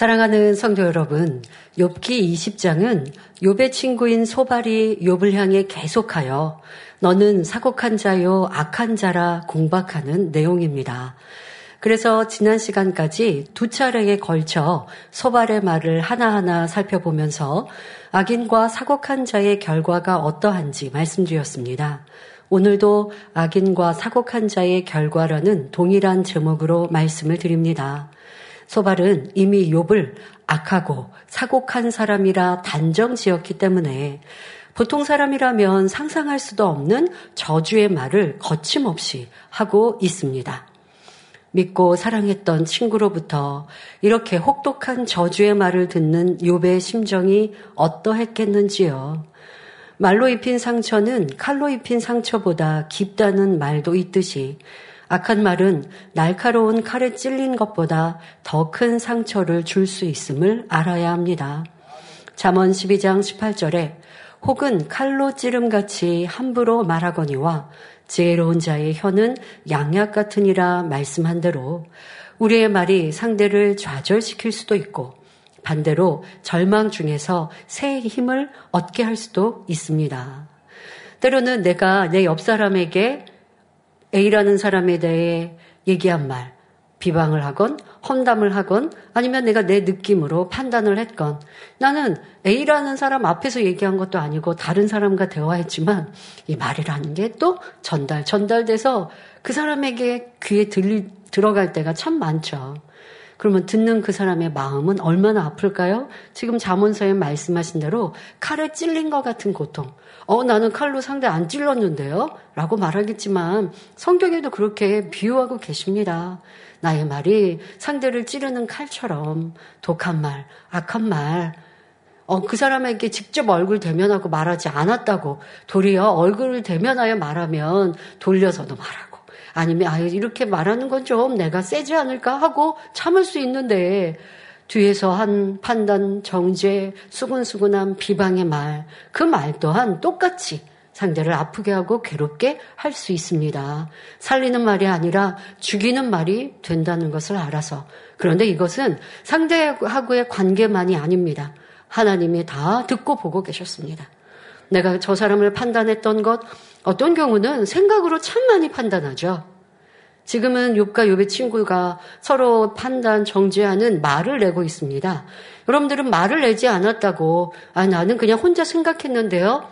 사랑하는 성도 여러분, 욥기 20장은 욥의 친구인 소발이 욥을 향해 계속하여 너는 사곡한 자요 악한 자라 공박하는 내용입니다. 그래서 지난 시간까지 두 차례에 걸쳐 소발의 말을 하나하나 살펴보면서 악인과 사곡한 자의 결과가 어떠한지 말씀드렸습니다. 오늘도 악인과 사곡한 자의 결과라는 동일한 제목으로 말씀을 드립니다. 소발은 이미 욥을 악하고 사곡한 사람이라 단정 지었기 때문에 보통 사람이라면 상상할 수도 없는 저주의 말을 거침없이 하고 있습니다. 믿고 사랑했던 친구로부터 이렇게 혹독한 저주의 말을 듣는 욥의 심정이 어떠했겠는지요. 말로 입힌 상처는 칼로 입힌 상처보다 깊다는 말도 있듯이 악한 말은 날카로운 칼에 찔린 것보다 더 큰 상처를 줄 수 있음을 알아야 합니다. 잠언 12장 18절에 혹은 칼로 찌름같이 함부로 말하거니와 지혜로운 자의 혀는 양약 같으니라 말씀한 대로 우리의 말이 상대를 좌절시킬 수도 있고 반대로 절망 중에서 새 힘을 얻게 할 수도 있습니다. 때로는 내가 내 옆 사람에게 A라는 사람에 대해 얘기한 말, 비방을 하건 험담을 하건 아니면 내가 내 느낌으로 판단을 했건 나는 A라는 사람 앞에서 얘기한 것도 아니고 다른 사람과 대화했지만 이 말이라는 게 또 전달 전달돼서 그 사람에게 귀에 들리 들어갈 때가 참 많죠. 그러면 듣는 그 사람의 마음은 얼마나 아플까요? 지금 자문서에 말씀하신 대로 칼에 찔린 것 같은 고통. 어, 나는 칼로 상대 안 찔렀는데요? 라고 말하겠지만 성경에도 그렇게 비유하고 계십니다. 나의 말이 상대를 찌르는 칼처럼 독한 말, 악한 말, 어, 그 사람에게 직접 얼굴 대면하고 말하지 않았다고 도리어 얼굴을 대면하여 말하면 돌려서도 말하고 아니면 아 이렇게 말하는 건 좀 내가 세지 않을까 하고 참을 수 있는데 뒤에서 한 판단, 정죄, 수근수근한 비방의 말, 그 말 또한 똑같이 상대를 아프게 하고 괴롭게 할 수 있습니다. 살리는 말이 아니라 죽이는 말이 된다는 것을 알아서. 그런데 이것은 상대하고의 관계만이 아닙니다. 하나님이 다 듣고 보고 계셨습니다. 내가 저 사람을 판단했던 것, 어떤 경우는 생각으로 참 많이 판단하죠. 지금은 욥과 욥의 친구가 서로 판단, 정죄하는 말을 내고 있습니다. 여러분들은 말을 내지 않았다고, 아, 나는 그냥 혼자 생각했는데요.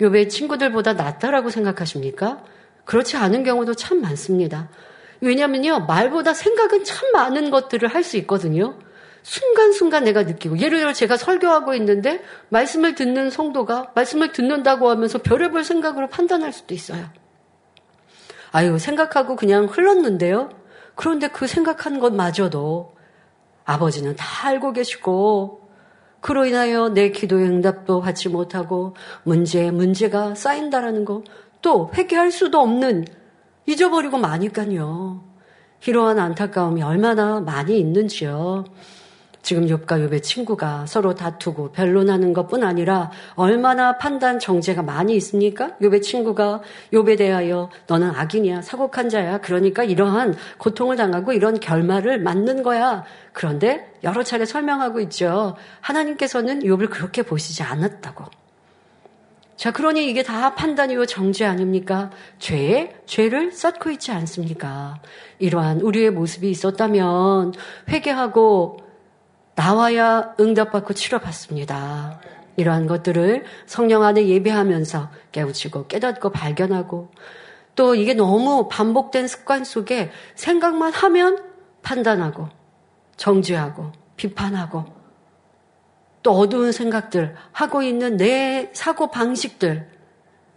욥의 친구들보다 낫다라고 생각하십니까? 그렇지 않은 경우도 참 많습니다. 왜냐면요, 말보다 생각은 참 많은 것들을 할 수 있거든요. 순간순간 내가 느끼고 예를 들어 제가 설교하고 있는데 말씀을 듣는 성도가 말씀을 듣는다고 하면서 별의별 생각으로 판단할 수도 있어요. 아유 생각하고 그냥 흘렀는데요. 그런데 그 생각한 것마저도 아버지는 다 알고 계시고 그로 인하여 내 기도의 응답도 받지 못하고 문제에 문제가 쌓인다라는 거 또 회개할 수도 없는 잊어버리고 마니까요. 이러한 안타까움이 얼마나 많이 있는지요. 지금 욥과 욥의 친구가 서로 다투고 변론하는 것뿐 아니라 얼마나 판단 정제가 많이 있습니까? 욥의 친구가 욥에 대하여 너는 악인이야, 사곡한 자야. 그러니까 이러한 고통을 당하고 이런 결말을 맞는 거야. 그런데 여러 차례 설명하고 있죠. 하나님께서는 욥을 그렇게 보시지 않았다고. 자, 그러니 이게 다 판단이요 정죄 아닙니까? 죄에 죄를 쌓고 있지 않습니까? 이러한 우리의 모습이 있었다면 회개하고 나와야 응답받고 치료받습니다. 이러한 것들을 성령 안에 예배하면서 깨우치고 깨닫고 발견하고 또 이게 너무 반복된 습관 속에 생각만 하면 판단하고 정죄하고 비판하고 또 어두운 생각들 하고 있는 내 사고 방식들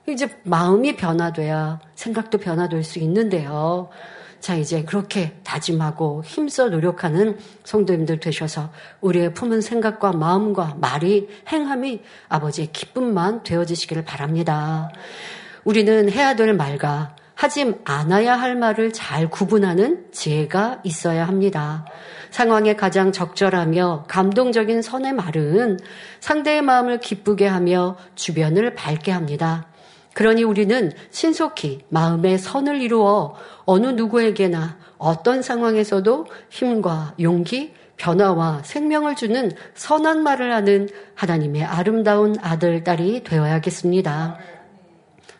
이제 마음이 변화돼야 생각도 변화될 수 있는데요. 자, 이제 그렇게 다짐하고 힘써 노력하는 성도님들 되셔서 우리의 품은 생각과 마음과 말이 행함이 아버지의 기쁨만 되어지시기를 바랍니다. 우리는 해야 될 말과 하지 않아야 할 말을 잘 구분하는 지혜가 있어야 합니다. 상황에 가장 적절하며 감동적인 선의 말은 상대의 마음을 기쁘게 하며 주변을 밝게 합니다. 그러니 우리는 신속히 마음의 선을 이루어 어느 누구에게나 어떤 상황에서도 힘과 용기, 변화와 생명을 주는 선한 말을 하는 하나님의 아름다운 아들, 딸이 되어야겠습니다.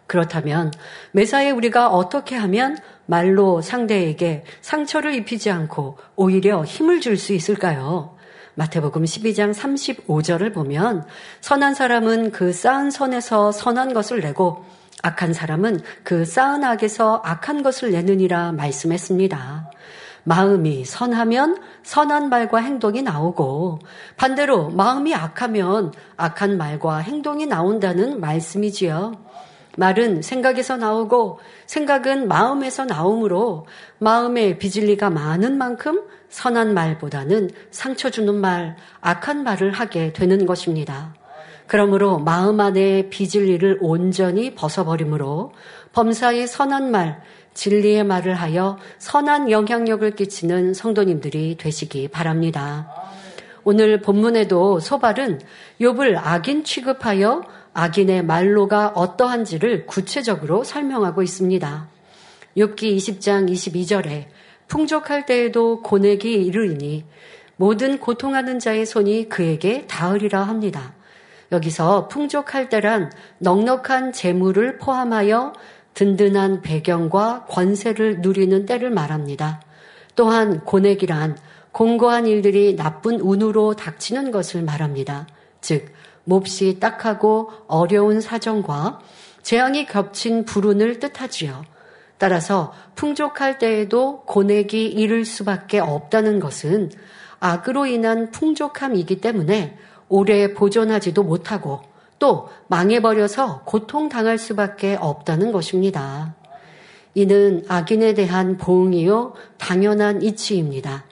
그렇다면 매사에 우리가 어떻게 하면 말로 상대에게 상처를 입히지 않고 오히려 힘을 줄 수 있을까요? 마태복음 12장 35절을 보면 선한 사람은 그 쌓은 선에서 선한 것을 내고 악한 사람은 그 쌓은 악에서 악한 것을 내느니라 말씀했습니다. 마음이 선하면 선한 말과 행동이 나오고 반대로 마음이 악하면 악한 말과 행동이 나온다는 말씀이지요. 말은 생각에서 나오고 생각은 마음에서 나오므로 마음에 비질리가 많은 만큼 선한 말보다는 상처 주는 말, 악한 말을 하게 되는 것입니다. 그러므로 마음 안에 비질리를 온전히 벗어버리므로 범사의 선한 말, 진리의 말을 하여 선한 영향력을 끼치는 성도님들이 되시기 바랍니다. 오늘 본문에도 소발은 욥을 악인 취급하여 악인의 말로가 어떠한지를 구체적으로 설명하고 있습니다. 욥기 20장 22절에 풍족할 때에도 고내기 이르리니 모든 고통하는 자의 손이 그에게 닿으리라 합니다. 여기서 풍족할 때란 넉넉한 재물을 포함하여 든든한 배경과 권세를 누리는 때를 말합니다. 또한 고내기란 공고한 일들이 나쁜 운으로 닥치는 것을 말합니다. 즉, 몹시 딱하고 어려운 사정과 재앙이 겹친 불운을 뜻하지요. 따라서 풍족할 때에도 고내기 이를 수밖에 없다는 것은 악으로 인한 풍족함이기 때문에 오래 보존하지도 못하고 또 망해버려서 고통당할 수밖에 없다는 것입니다. 이는 악인에 대한 보응이요 당연한 이치입니다.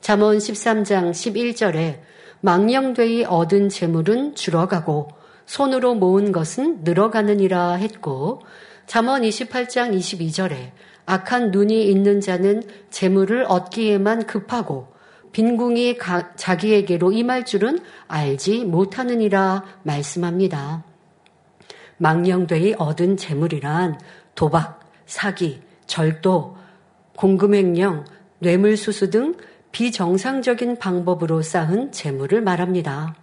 잠언 13장 11절에 망령되이 얻은 재물은 줄어가고 손으로 모은 것은 늘어가느니라 했고 잠언 28장 22절에 악한 눈이 있는 자는 재물을 얻기에만 급하고 빈궁이 자기에게로 임할 줄은 알지 못하느니라 말씀합니다. 망령되이 얻은 재물이란 도박, 사기, 절도, 공금횡령, 뇌물수수 등 비정상적인 방법으로 쌓은 재물을 말합니다.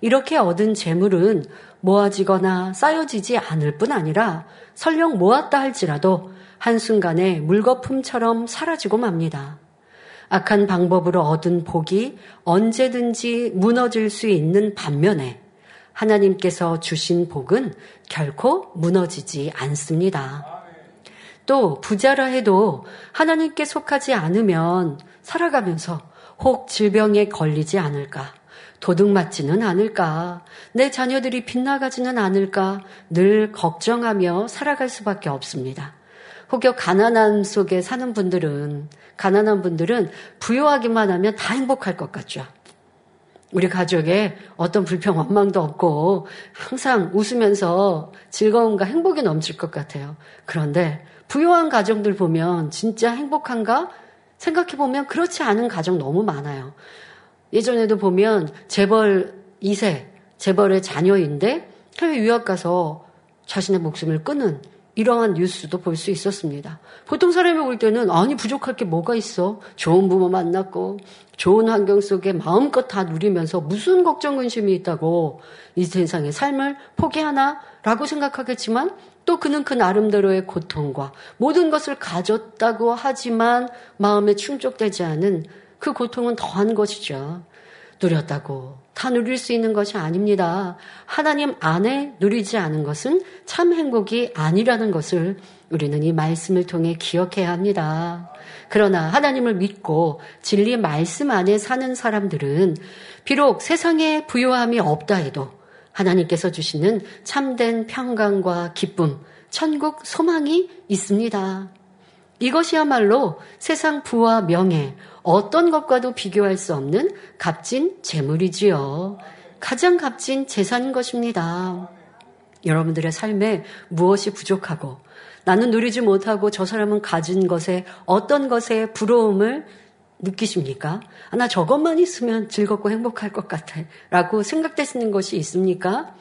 이렇게 얻은 재물은 모아지거나 쌓여지지 않을 뿐 아니라 설령 모았다 할지라도 한순간에 물거품처럼 사라지고 맙니다. 악한 방법으로 얻은 복이 언제든지 무너질 수 있는 반면에 하나님께서 주신 복은 결코 무너지지 않습니다. 또 부자라 해도 하나님께 속하지 않으면 살아가면서 혹 질병에 걸리지 않을까, 도둑 맞지는 않을까, 내 자녀들이 빗나가지는 않을까 늘 걱정하며 살아갈 수밖에 없습니다. 혹여 가난함 속에 사는 분들은, 가난한 분들은 부유하기만 하면 다 행복할 것 같죠. 우리 가족에 어떤 불평, 원망도 없고 항상 웃으면서 즐거움과 행복이 넘칠 것 같아요. 그런데 부유한 가정들 보면 진짜 행복한가? 생각해보면 그렇지 않은 가정 너무 많아요. 예전에도 보면 재벌 2세, 재벌의 자녀인데 해외 유학 가서 자신의 목숨을 끊은 이러한 뉴스도 볼 수 있었습니다. 보통 사람이 볼 때는 아니 부족할 게 뭐가 있어? 좋은 부모 만났고 좋은 환경 속에 마음껏 다 누리면서 무슨 걱정 근심이 있다고 이 세상의 삶을 포기하나라고 생각하겠지만 또 그는 그 나름대로의 고통과 모든 것을 가졌다고 하지만 마음에 충족되지 않은 그 고통은 더한 것이죠. 누렸다고 다 누릴 수 있는 것이 아닙니다. 하나님 안에 누리지 않은 것은 참 행복이 아니라는 것을 우리는 이 말씀을 통해 기억해야 합니다. 그러나 하나님을 믿고 진리 말씀 안에 사는 사람들은 비록 세상에 부요함이 없다 해도 하나님께서 주시는 참된 평강과 기쁨, 천국 소망이 있습니다. 이것이야말로 세상 부와 명예, 어떤 것과도 비교할 수 없는 값진 재물이지요. 가장 값진 재산인 것입니다. 여러분들의 삶에 무엇이 부족하고 나는 누리지 못하고 저 사람은 가진 것에 어떤 것에 부러움을 느끼십니까? 아, 나 저것만 있으면 즐겁고 행복할 것 같아. 라고 생각되시는 것이 있습니까?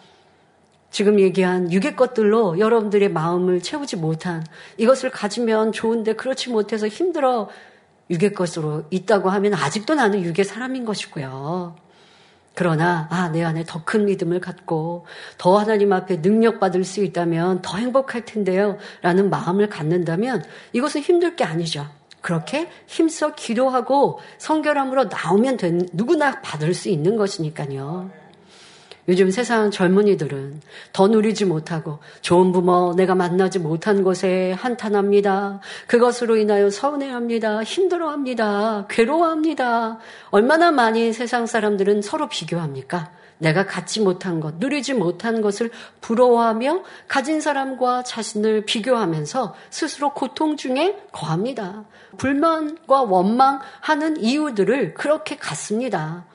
지금 얘기한 유괴 것들로 여러분들의 마음을 채우지 못한 이것을 가지면 좋은데 그렇지 못해서 힘들어 유괴 것으로 있다고 하면 아직도 나는 유괴 사람인 것이고요. 그러나 아, 내 안에 더 큰 믿음을 갖고 더 하나님 앞에 능력 받을 수 있다면 더 행복할 텐데요. 라는 마음을 갖는다면 이것은 힘들 게 아니죠. 그렇게 힘써 기도하고 성결함으로 나오면 된, 누구나 받을 수 있는 것이니까요. 요즘 세상 젊은이들은 더 누리지 못하고 좋은 부모 내가 만나지 못한 곳에 한탄합니다. 그것으로 인하여 서운해합니다. 힘들어합니다. 괴로워합니다. 얼마나 많이 세상 사람들은 서로 비교합니까? 내가 갖지 못한 것, 누리지 못한 것을 부러워하며 가진 사람과 자신을 비교하면서 스스로 고통 중에 거합니다. 불만과 원망하는 이유들을 그렇게 갖습니다.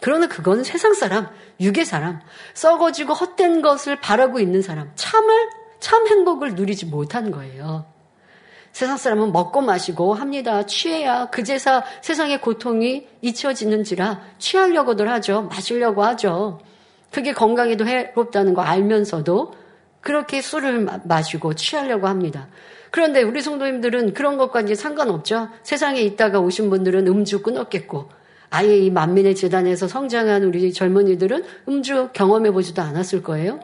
그러나 그건 세상 사람, 유괴 사람, 썩어지고 헛된 것을 바라고 있는 사람, 참을, 참 행복을 누리지 못한 거예요. 세상 사람은 먹고 마시고 합니다. 취해야 그제서 세상의 고통이 잊혀지는지라 취하려고들 하죠. 마시려고 하죠. 그게 건강에도 해롭다는 거 알면서도 그렇게 술을 마시고 취하려고 합니다. 그런데 우리 성도님들은 그런 이제 상관없죠. 세상에 있다가 오신 분들은 음주 끊었겠고, 아예 이 만민의 재단에서 성장한 우리 젊은이들은 음주 경험해 보지도 않았을 거예요.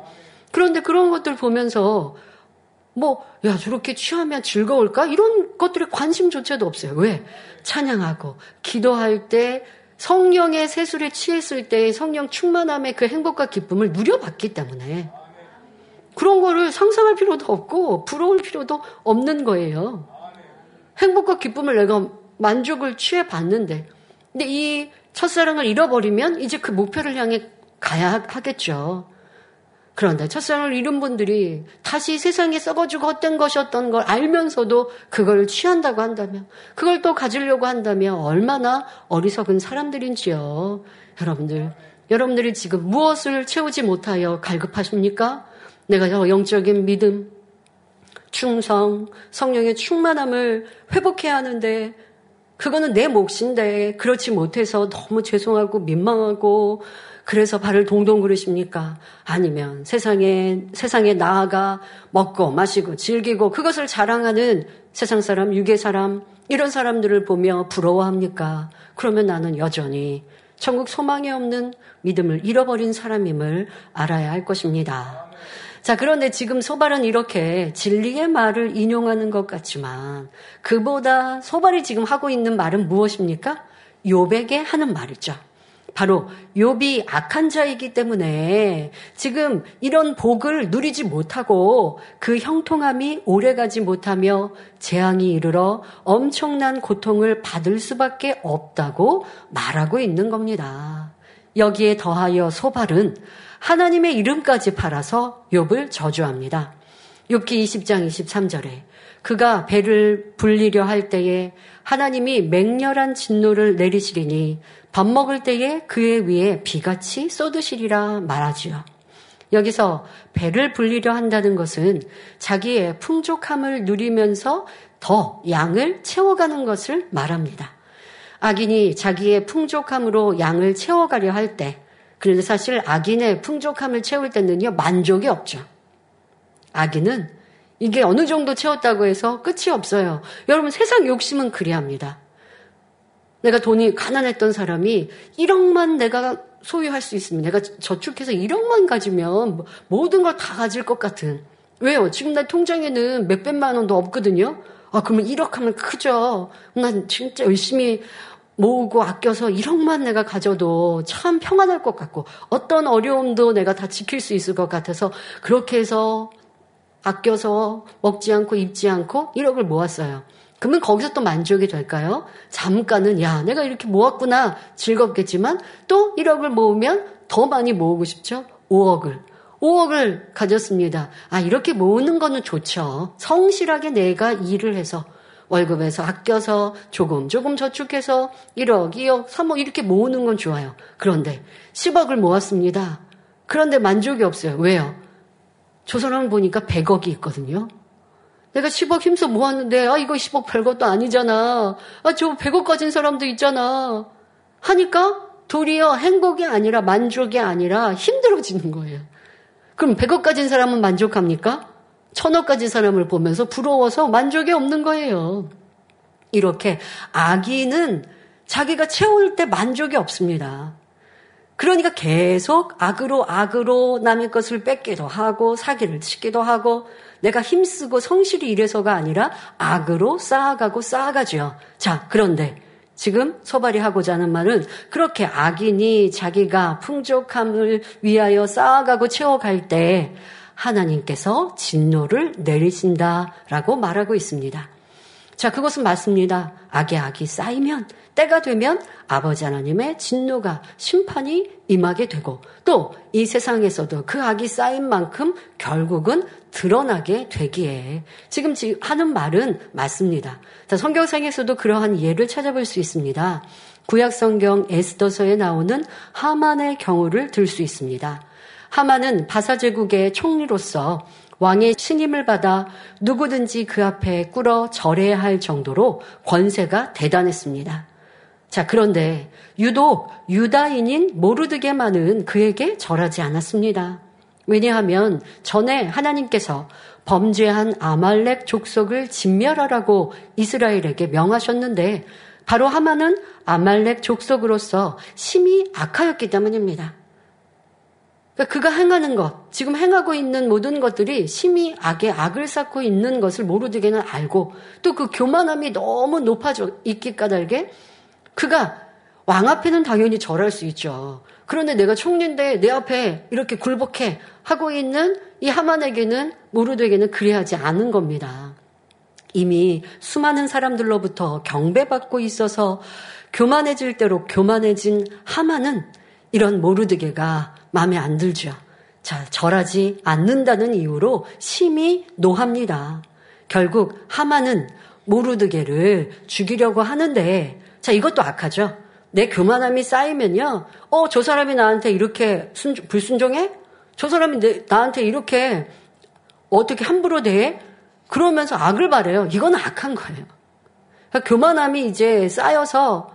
그런데 그런 것들 보면서 뭐, 야, 저렇게 취하면 즐거울까? 이런 것들에 관심조차도 없어요. 왜? 찬양하고, 기도할 때, 성령의 세술에 취했을 때 성령 충만함의 그 행복과 기쁨을 누려봤기 때문에 그런 거를 상상할 필요도 없고 부러울 필요도 없는 거예요. 행복과 기쁨을 내가 만족을 취해 봤는데 근데 이 첫사랑을 잃어버리면 이제 그 목표를 향해 가야 하겠죠. 그런데 첫사랑을 잃은 분들이 다시 세상에 썩어지고 헛된 것이었던 걸 알면서도 그걸 취한다고 한다면, 그걸 또 가지려고 한다면 얼마나 어리석은 사람들인지요. 여러분들, 여러분들이 지금 무엇을 채우지 못하여 갈급하십니까? 내가 영적인 믿음, 충성, 성령의 충만함을 회복해야 하는데 그거는 내 몫인데 그렇지 못해서 너무 죄송하고 민망하고 그래서 발을 동동 구르십니까? 아니면 세상에 세상에 나아가 먹고 마시고 즐기고 그것을 자랑하는 세상 사람, 유괴 사람 이런 사람들을 보며 부러워합니까? 그러면 나는 여전히 천국 소망이 없는 믿음을 잃어버린 사람임을 알아야 할 것입니다. 자, 그런데 지금 소발은 이렇게 진리의 말을 인용하는 것 같지만 그보다 소발이 지금 하고 있는 말은 무엇입니까? 요백에 하는 말이죠. 바로 욥이 악한 자이기 때문에 지금 이런 복을 누리지 못하고 그 형통함이 오래가지 못하며 재앙이 이르러 엄청난 고통을 받을 수밖에 없다고 말하고 있는 겁니다. 여기에 더하여 소발은 하나님의 이름까지 팔아서 욥을 저주합니다. 욥기 20장 23절에 그가 배를 불리려 할 때에 하나님이 맹렬한 진노를 내리시리니 밥 먹을 때에 그의 위에 비같이 쏟으시리라 말하지요. 여기서 배를 불리려 한다는 것은 자기의 풍족함을 누리면서 더 양을 채워가는 것을 말합니다. 악인이 자기의 풍족함으로 양을 채워가려 할 때, 그런데 사실 악인의 풍족함을 채울 때는요, 만족이 없죠. 악인은 이게 어느 정도 채웠다고 해서 끝이 없어요. 여러분, 세상 욕심은 그리합니다. 내가 돈이 가난했던 사람이 1억만 내가 소유할 수 있으면 내가 저축해서 1억만 가지면 모든 걸 다 가질 것 같은. 왜요? 지금 내 통장에는 몇백만 원도 없거든요? 아, 그러면 1억 하면 크죠? 난 진짜 열심히 모으고 아껴서 1억만 내가 가져도 참 평안할 것 같고 어떤 어려움도 내가 다 지킬 수 있을 것 같아서 그렇게 해서 아껴서 먹지 않고 입지 않고 1억을 모았어요. 그러면 거기서 또 만족이 될까요? 잠깐은 야 내가 이렇게 모았구나 즐겁겠지만 또 1억을 모으면 더 많이 모으고 싶죠. 5억을 5억을 가졌습니다. 아 이렇게 모으는 거는 좋죠. 성실하게 내가 일을 해서 월급에서 아껴서 조금 조금 저축해서 1억, 2억, 3억 이렇게 모으는 건 좋아요. 그런데 10억을 모았습니다. 그런데 만족이 없어요. 왜요? 저 사람 보니까 100억이 있거든요. 내가 10억 힘써 모았는데, 아, 이거 10억 별것도 아니잖아. 아, 저 100억 가진 사람도 있잖아. 하니까 도리어 행복이 아니라 만족이 아니라 힘들어지는 거예요. 그럼 100억 가진 사람은 만족합니까? 천억 가진 사람을 보면서 부러워서 만족이 없는 거예요. 이렇게 악인은 자기가 채울 때 만족이 없습니다. 그러니까 계속 악으로 악으로 남의 것을 뺏기도 하고 사기를 치기도 하고 내가 힘쓰고 성실히 일해서가 아니라 악으로 쌓아가고 쌓아가죠. 자, 그런데 지금 소발이 하고자 하는 말은 그렇게 악인이 자기가 풍족함을 위하여 쌓아가고 채워갈 때 하나님께서 진노를 내리신다라고 말하고 있습니다. 자, 그것은 맞습니다. 악의 악이 쌓이면 때가 되면 아버지 하나님의 진노가 심판이 임하게 되고 또 이 세상에서도 그 악이 쌓인 만큼 결국은 드러나게 되기에 지금 하는 말은 맞습니다. 자, 성경상에서도 그러한 예를 찾아볼 수 있습니다. 구약 성경 에스더서에 나오는 하만의 경우를 들 수 있습니다. 하만은 바사 제국의 총리로서 왕의 신임을 받아 누구든지 그 앞에 꿇어 절해야 할 정도로 권세가 대단했습니다. 자, 그런데 유독 유다인인 모르드게만은 그에게 절하지 않았습니다. 왜냐하면 전에 하나님께서 범죄한 아말렉 족속을 진멸하라고 이스라엘에게 명하셨는데 바로 하마는 아말렉 족속으로서 심히 악하였기 때문입니다. 그러니까 그가 행하는 것, 지금 행하고 있는 모든 것들이 심히 악의 악을 쌓고 있는 것을 모르드게는 알고 또 그 교만함이 너무 높아져 있기 까닭에 그가 왕 앞에는 당연히 절할 수 있죠. 그런데 내가 총리인데 내 앞에 이렇게 굴복해 하고 있는 이 하만에게는 모르드에게는 그리하지 않은 겁니다. 이미 수많은 사람들로부터 경배받고 있어서 교만해질 대로 교만해진 하만은 이런 모르드게가 마음에 안 들죠. 자, 절하지 않는다는 이유로 심히 노합니다. 결국 하만은 모르드게를 죽이려고 하는데 자, 이것도 악하죠. 내 교만함이 쌓이면요. 어, 저 사람이 나한테 이렇게 순, 불순종해? 저 사람이 내, 나한테 이렇게 어떻게 함부로 대해? 그러면서 악을 바래요. 이건 악한 거예요. 그러니까 교만함이 이제 쌓여서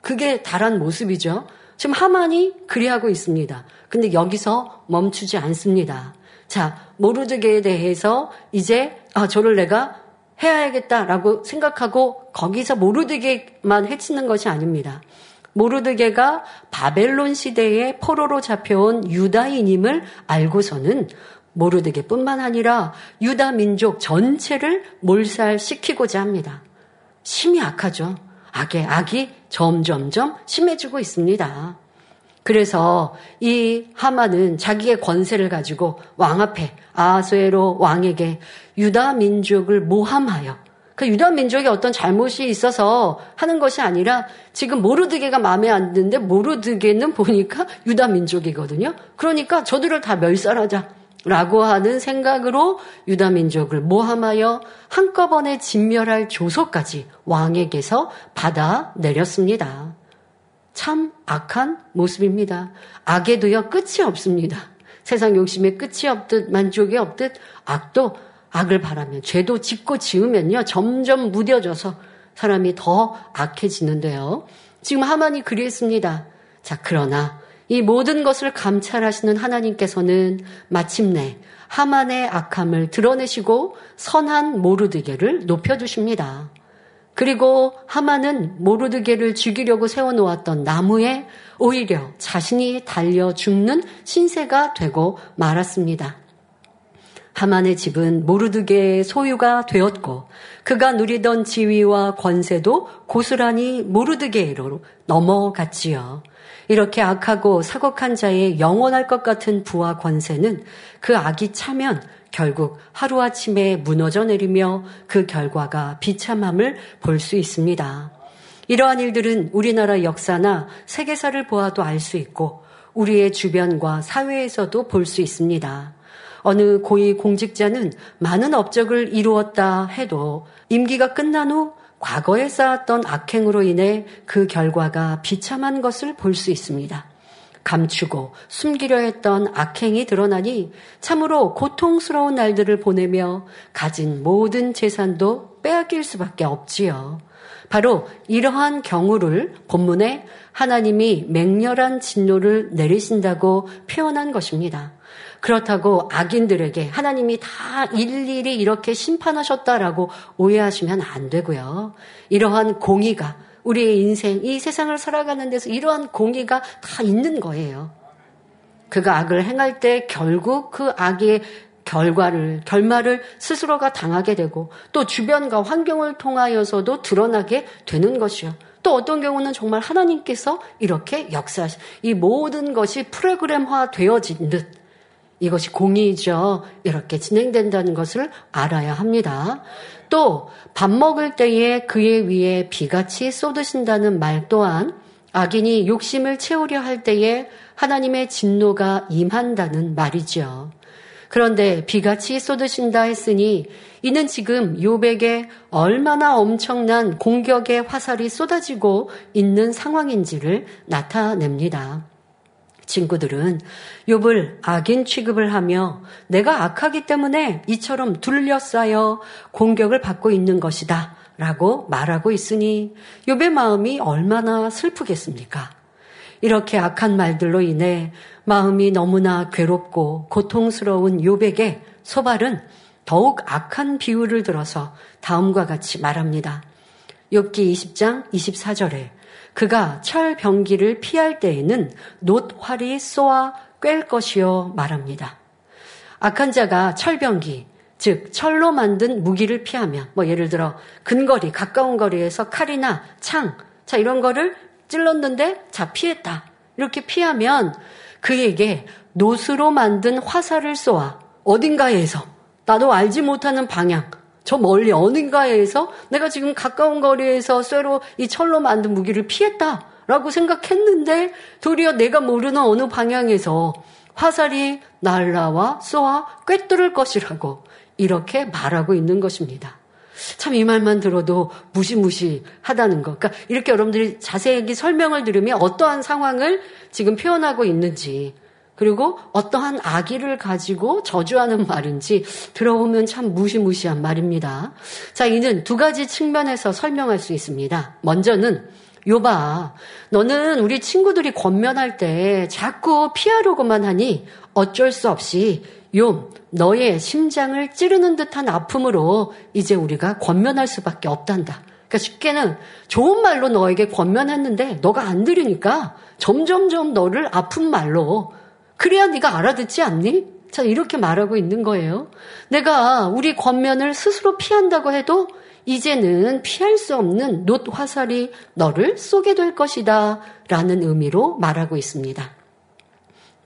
그게 달한 모습이죠. 지금 하만이 그리하고 있습니다. 근데 여기서 멈추지 않습니다. 자, 모르드게에 대해서 이제 아, 저를 내가 해야겠다라고 생각하고 거기서 모르드게만 해치는 것이 아닙니다. 모르드게가 바벨론 시대의 포로로 잡혀온 유다인임을 알고서는 모르드게뿐만 아니라 유다 민족 전체를 몰살시키고자 합니다. 심히 악하죠. 악의 악이 점점점 심해지고 있습니다. 그래서 이 하만은 자기의 권세를 가지고 왕 앞에 아수에로 왕에게 유다 민족을 모함하여 그 유다 민족의 어떤 잘못이 있어서 하는 것이 아니라 지금 모르드게가 마음에 안 드는데 모르드게는 보니까 유다 민족이거든요. 그러니까 저들을 다 멸살하자. 라고 하는 생각으로 유다 민족을 모함하여 한꺼번에 진멸할 조소까지 왕에게서 받아 내렸습니다. 참 악한 모습입니다. 악에도요, 끝이 없습니다. 세상 욕심에 끝이 없듯 만족이 없듯 악도 악을 바라면 죄도 짓고 지으면요 점점 무뎌져서 사람이 더 악해지는데요. 지금 하만이 그리했습니다. 자, 그러나 이 모든 것을 감찰하시는 하나님께서는 마침내 하만의 악함을 드러내시고 선한 모르드게를 높여주십니다. 그리고 하만은 모르드게를 죽이려고 세워놓았던 나무에 오히려 자신이 달려 죽는 신세가 되고 말았습니다. 하만의 집은 모르드게의 소유가 되었고 그가 누리던 지위와 권세도 고스란히 모르드게로 넘어갔지요. 이렇게 악하고 사곡한 자의 영원할 것 같은 부와 권세는 그 악이 차면 결국 하루아침에 무너져 내리며 그 결과가 비참함을 볼 수 있습니다. 이러한 일들은 우리나라 역사나 세계사를 보아도 알 수 있고 우리의 주변과 사회에서도 볼 수 있습니다. 어느 고위 공직자는 많은 업적을 이루었다 해도 임기가 끝난 후 과거에 쌓았던 악행으로 인해 그 결과가 비참한 것을 볼 수 있습니다. 감추고 숨기려 했던 악행이 드러나니 참으로 고통스러운 날들을 보내며 가진 모든 재산도 빼앗길 수밖에 없지요. 바로 이러한 경우를 본문에 하나님이 맹렬한 진노를 내리신다고 표현한 것입니다. 그렇다고 악인들에게 하나님이 다 일일이 이렇게 심판하셨다라고 오해하시면 안 되고요. 이러한 공의가 우리의 인생, 이 세상을 살아가는 데서 이러한 공의가 다 있는 거예요. 그가 악을 행할 때 결국 그 악의 결과를, 결말을 스스로가 당하게 되고 또 주변과 환경을 통하여서도 드러나게 되는 것이요. 또 어떤 경우는 정말 하나님께서 이렇게 역사하시, 이 모든 것이 프로그램화 되어진 듯 이것이 공의죠. 이렇게 진행된다는 것을 알아야 합니다. 또 밥 먹을 때에 그의 위에 비같이 쏟으신다는 말 또한 악인이 욕심을 채우려 할 때에 하나님의 진노가 임한다는 말이죠. 그런데 비같이 쏟으신다 했으니 이는 지금 요백에 얼마나 엄청난 공격의 화살이 쏟아지고 있는 상황인지를 나타냅니다. 친구들은 욥을 악인 취급을 하며 내가 악하기 때문에 이처럼 둘러싸여 공격을 받고 있는 것이다 라고 말하고 있으니 욥의 마음이 얼마나 슬프겠습니까? 이렇게 악한 말들로 인해 마음이 너무나 괴롭고 고통스러운 욥에게 소발은 더욱 악한 비유를 들어서 다음과 같이 말합니다. 욥기 20장 24절에 그가 철 병기를 피할 때에는 놋활이 쏘아 꿰 것이요 말합니다. 악한 자가 철 병기, 즉 철로 만든 무기를 피하면 뭐 예를 들어 근거리, 가까운 거리에서 칼이나 창, 자 이런 거를 찔렀는데 자 피했다. 이렇게 피하면 그에게 노스로 만든 화살을 쏘아 어딘가에서 나도 알지 못하는 방향 저 멀리 어딘가에서 내가 지금 가까운 거리에서 쇠로 이 철로 만든 무기를 피했다 라고 생각했는데 도리어 내가 모르는 어느 방향에서 화살이 날라와 쏘아 꿰뚫을 것이라고 이렇게 말하고 있는 것입니다. 참 이 말만 들어도 무시무시하다는 것. 그러니까 이렇게 여러분들이 자세히 설명을 들으면 어떠한 상황을 지금 표현하고 있는지 그리고 어떠한 아기를 가지고 저주하는 말인지 들어보면 참 무시무시한 말입니다. 자, 이는 두 가지 측면에서 설명할 수 있습니다. 먼저는 요봐, 너는 우리 친구들이 권면할 때 자꾸 피하려고만 하니 어쩔 수 없이 요 너의 심장을 찌르는 듯한 아픔으로 이제 우리가 권면할 수밖에 없단다. 그러니까 쉽게는 좋은 말로 너에게 권면했는데 너가 안 들으니까 점점점 너를 아픈 말로 그래야 네가 알아듣지 않니? 자, 이렇게 말하고 있는 거예요. 내가 우리 권면을 스스로 피한다고 해도 이제는 피할 수 없는 놋 화살이 너를 쏘게 될 것이다. 라는 의미로 말하고 있습니다.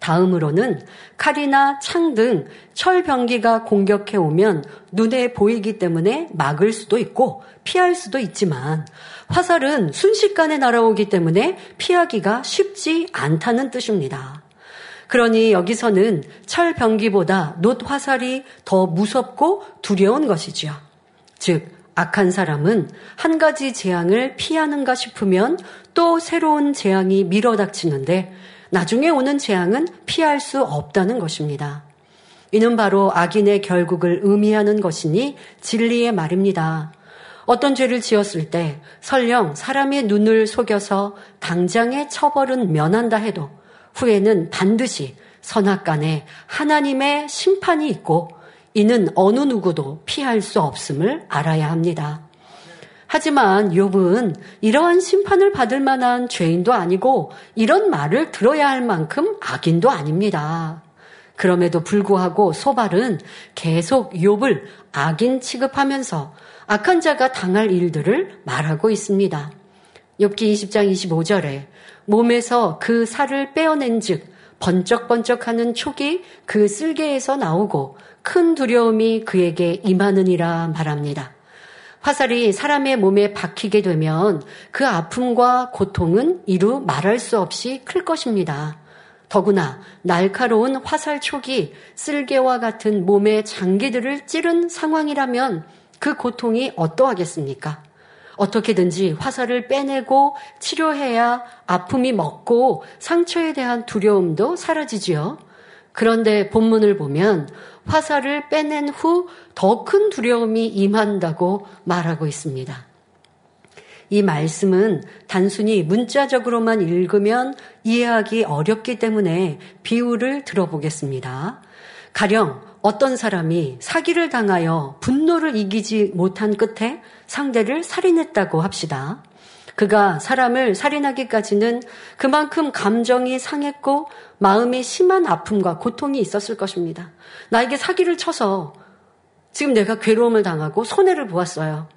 다음으로는 칼이나 창 등 철병기가 공격해 오면 눈에 보이기 때문에 막을 수도 있고 피할 수도 있지만 화살은 순식간에 날아오기 때문에 피하기가 쉽지 않다는 뜻입니다. 그러니 여기서는 철병기보다 놋 화살이 더 무섭고 두려운 것이지요. 즉, 악한 사람은 한 가지 재앙을 피하는가 싶으면 또 새로운 재앙이 밀어닥치는데 나중에 오는 재앙은 피할 수 없다는 것입니다. 이는 바로 악인의 결국을 의미하는 것이니 진리의 말입니다. 어떤 죄를 지었을 때 설령 사람의 눈을 속여서 당장의 처벌은 면한다 해도 후에는 반드시 선악간에 하나님의 심판이 있고 이는 어느 누구도 피할 수 없음을 알아야 합니다. 하지만 욥은 이러한 심판을 받을 만한 죄인도 아니고 이런 말을 들어야 할 만큼 악인도 아닙니다. 그럼에도 불구하고 소발은 계속 욥을 악인 취급하면서 악한 자가 당할 일들을 말하고 있습니다. 욥기 20장 25절에 몸에서 그 살을 빼어낸 즉 번쩍번쩍하는 촉이 그 쓸개에서 나오고 큰 두려움이 그에게 임하느니라 말합니다. 화살이 사람의 몸에 박히게 되면 그 아픔과 고통은 이루 말할 수 없이 클 것입니다. 더구나 날카로운 화살 촉이 쓸개와 같은 몸의 장기들을 찌른 상황이라면 그 고통이 어떠하겠습니까? 어떻게든지 화살을 빼내고 치료해야 아픔이 먹고 상처에 대한 두려움도 사라지지요. 그런데 본문을 보면 화살을 빼낸 후 더 큰 두려움이 임한다고 말하고 있습니다. 이 말씀은 단순히 문자적으로만 읽으면 이해하기 어렵기 때문에 비유를 들어보겠습니다. 가령 어떤 사람이 사기를 당하여 분노를 이기지 못한 끝에 상대를 살인했다고 합시다. 그가 사람을 살인하기까지는 그만큼 감정이 상했고 마음에 심한 아픔과 고통이 있었을 것입니다. 나에게 사기를 쳐서 지금 내가 괴로움을 당하고 손해를 보았어요.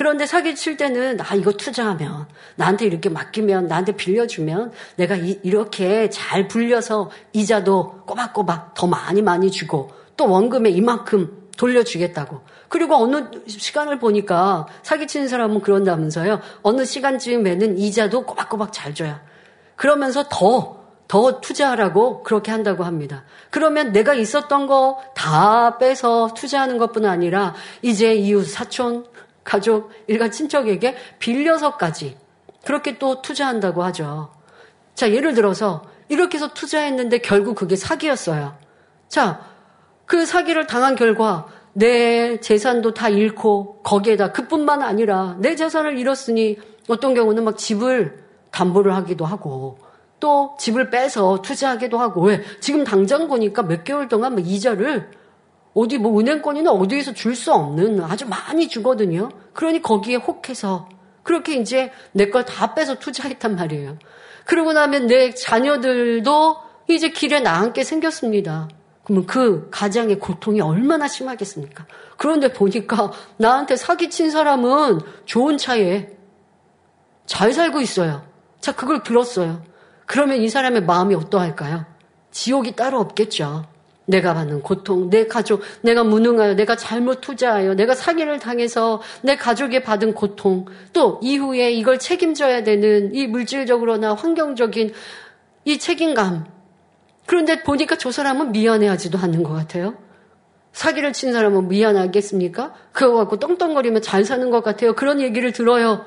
그런데 사기 칠 때는 아 이거 투자하면 나한테 이렇게 맡기면 나한테 빌려주면 내가 이, 렇게잘 불려서 이자도 꼬박꼬박 더 많이 많이 주고 또 원금에 이만큼 돌려주겠다고. 그리고 어느 시간을 보니까 사기치는 사람은 그런다면서요. 어느 시간쯤에는 이자도 꼬박꼬박 잘 줘요. 그러면서 더, 더 투자하라고 그렇게 한다고 합니다. 그러면 내가 있었던 거 다 빼서 투자하는 것뿐 아니라 이제 이웃, 사촌, 가족, 일가 친척에게 빌려서까지 그렇게 또 투자한다고 하죠. 자, 예를 들어서 이렇게 해서 투자했는데 결국 그게 사기였어요. 자, 그 사기를 당한 결과 내 재산도 다 잃고 거기에다 그뿐만 아니라 내 재산을 잃었으니 어떤 경우는 막 집을 담보를 하기도 하고 또 집을 빼서 투자하기도 하고 왜 지금 당장 보니까 몇 개월 동안 뭐 이자를 어디 뭐 은행권이나 어디에서 줄 수 없는 아주 많이 주거든요. 그러니 거기에 혹해서 그렇게 이제 내 걸 다 빼서 투자했단 말이에요. 그러고 나면 내 자녀들도 이제 길에 나앉게 생겼습니다. 그러면 그 가장의 고통이 얼마나 심하겠습니까? 그런데 보니까 나한테 사기친 사람은 좋은 차에 잘 살고 있어요. 자, 그걸 들었어요. 그러면 이 사람의 마음이 어떠할까요? 지옥이 따로 없겠죠. 내가 받는 고통, 내 가족, 내가 무능하여, 내가 잘못 투자하여, 내가 사기를 당해서 내 가족이 받은 고통, 또 이후에 이걸 책임져야 되는 이 물질적으로나 환경적인 이 책임감, 그런데 보니까 저 사람은 미안해하지도 않는 것 같아요. 사기를 친 사람은 미안하겠습니까? 그거 갖고 떵떵거리면 잘 사는 것 같아요. 그런 얘기를 들어요.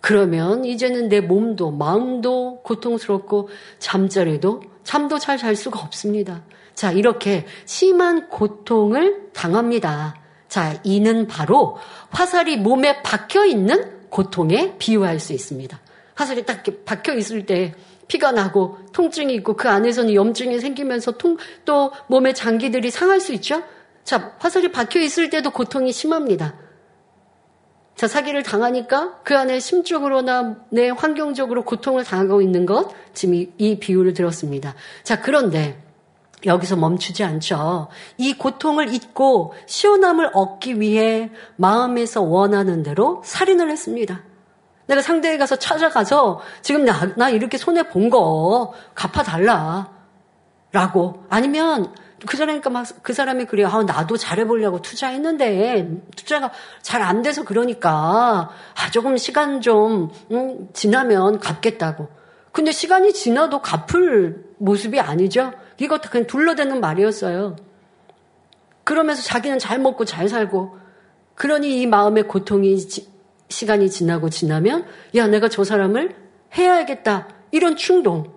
그러면 이제는 내 몸도 마음도 고통스럽고 잠자리도 잠도 잘 잘 수가 없습니다. 자, 이렇게 심한 고통을 당합니다. 자, 이는 바로 화살이 몸에 박혀 있는 고통에 비유할 수 있습니다. 화살이 딱 박혀 있을 때 피가 나고 통증이 있고 그 안에서는 염증이 생기면서 통, 또 몸의 장기들이 상할 수 있죠? 자, 화살이 박혀 있을 때도 고통이 심합니다. 자, 사기를 당하니까 그 안에 심적으로나 내 환경적으로 고통을 당하고 있는 것, 지금 이, 이 비유를 들었습니다. 자, 그런데 여기서 멈추지 않죠. 이 고통을 잊고 시원함을 얻기 위해 마음에서 원하는 대로 살인을 했습니다. 내가 상대에 가서 찾아가서 지금 나, 나 이렇게 손해 본 거 갚아달라. 라고. 아니면 그 사람이니까 막 그 사람이 그래요. 아, 나도 잘해보려고 투자했는데 투자가 잘 안 돼서 그러니까 아, 조금 시간 좀 음, 지나면 갚겠다고. 근데 시간이 지나도 갚을 모습이 아니죠. 이것도 그냥 둘러대는 말이었어요. 그러면서 자기는 잘 먹고 잘 살고 그러니 이 마음의 고통이 시간이 지나고 지나면 야 내가 저 사람을 해야겠다 이런 충동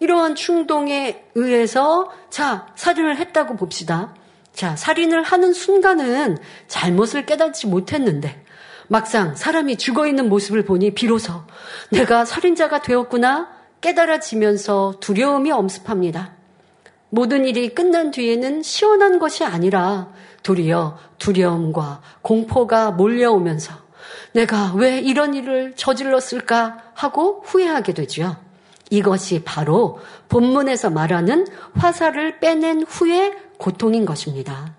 이러한 충동에 의해서 자 살인을 했다고 봅시다. 자 살인을 하는 순간은 잘못을 깨닫지 못했는데 막상 사람이 죽어 있는 모습을 보니 비로소 내가 살인자가 되었구나 깨달아지면서 두려움이 엄습합니다. 모든 일이 끝난 뒤에는 시원한 것이 아니라 도리어 두려움과 공포가 몰려오면서 내가 왜 이런 일을 저질렀을까 하고 후회하게 되죠. 이것이 바로 본문에서 말하는 화살을 빼낸 후의 고통인 것입니다.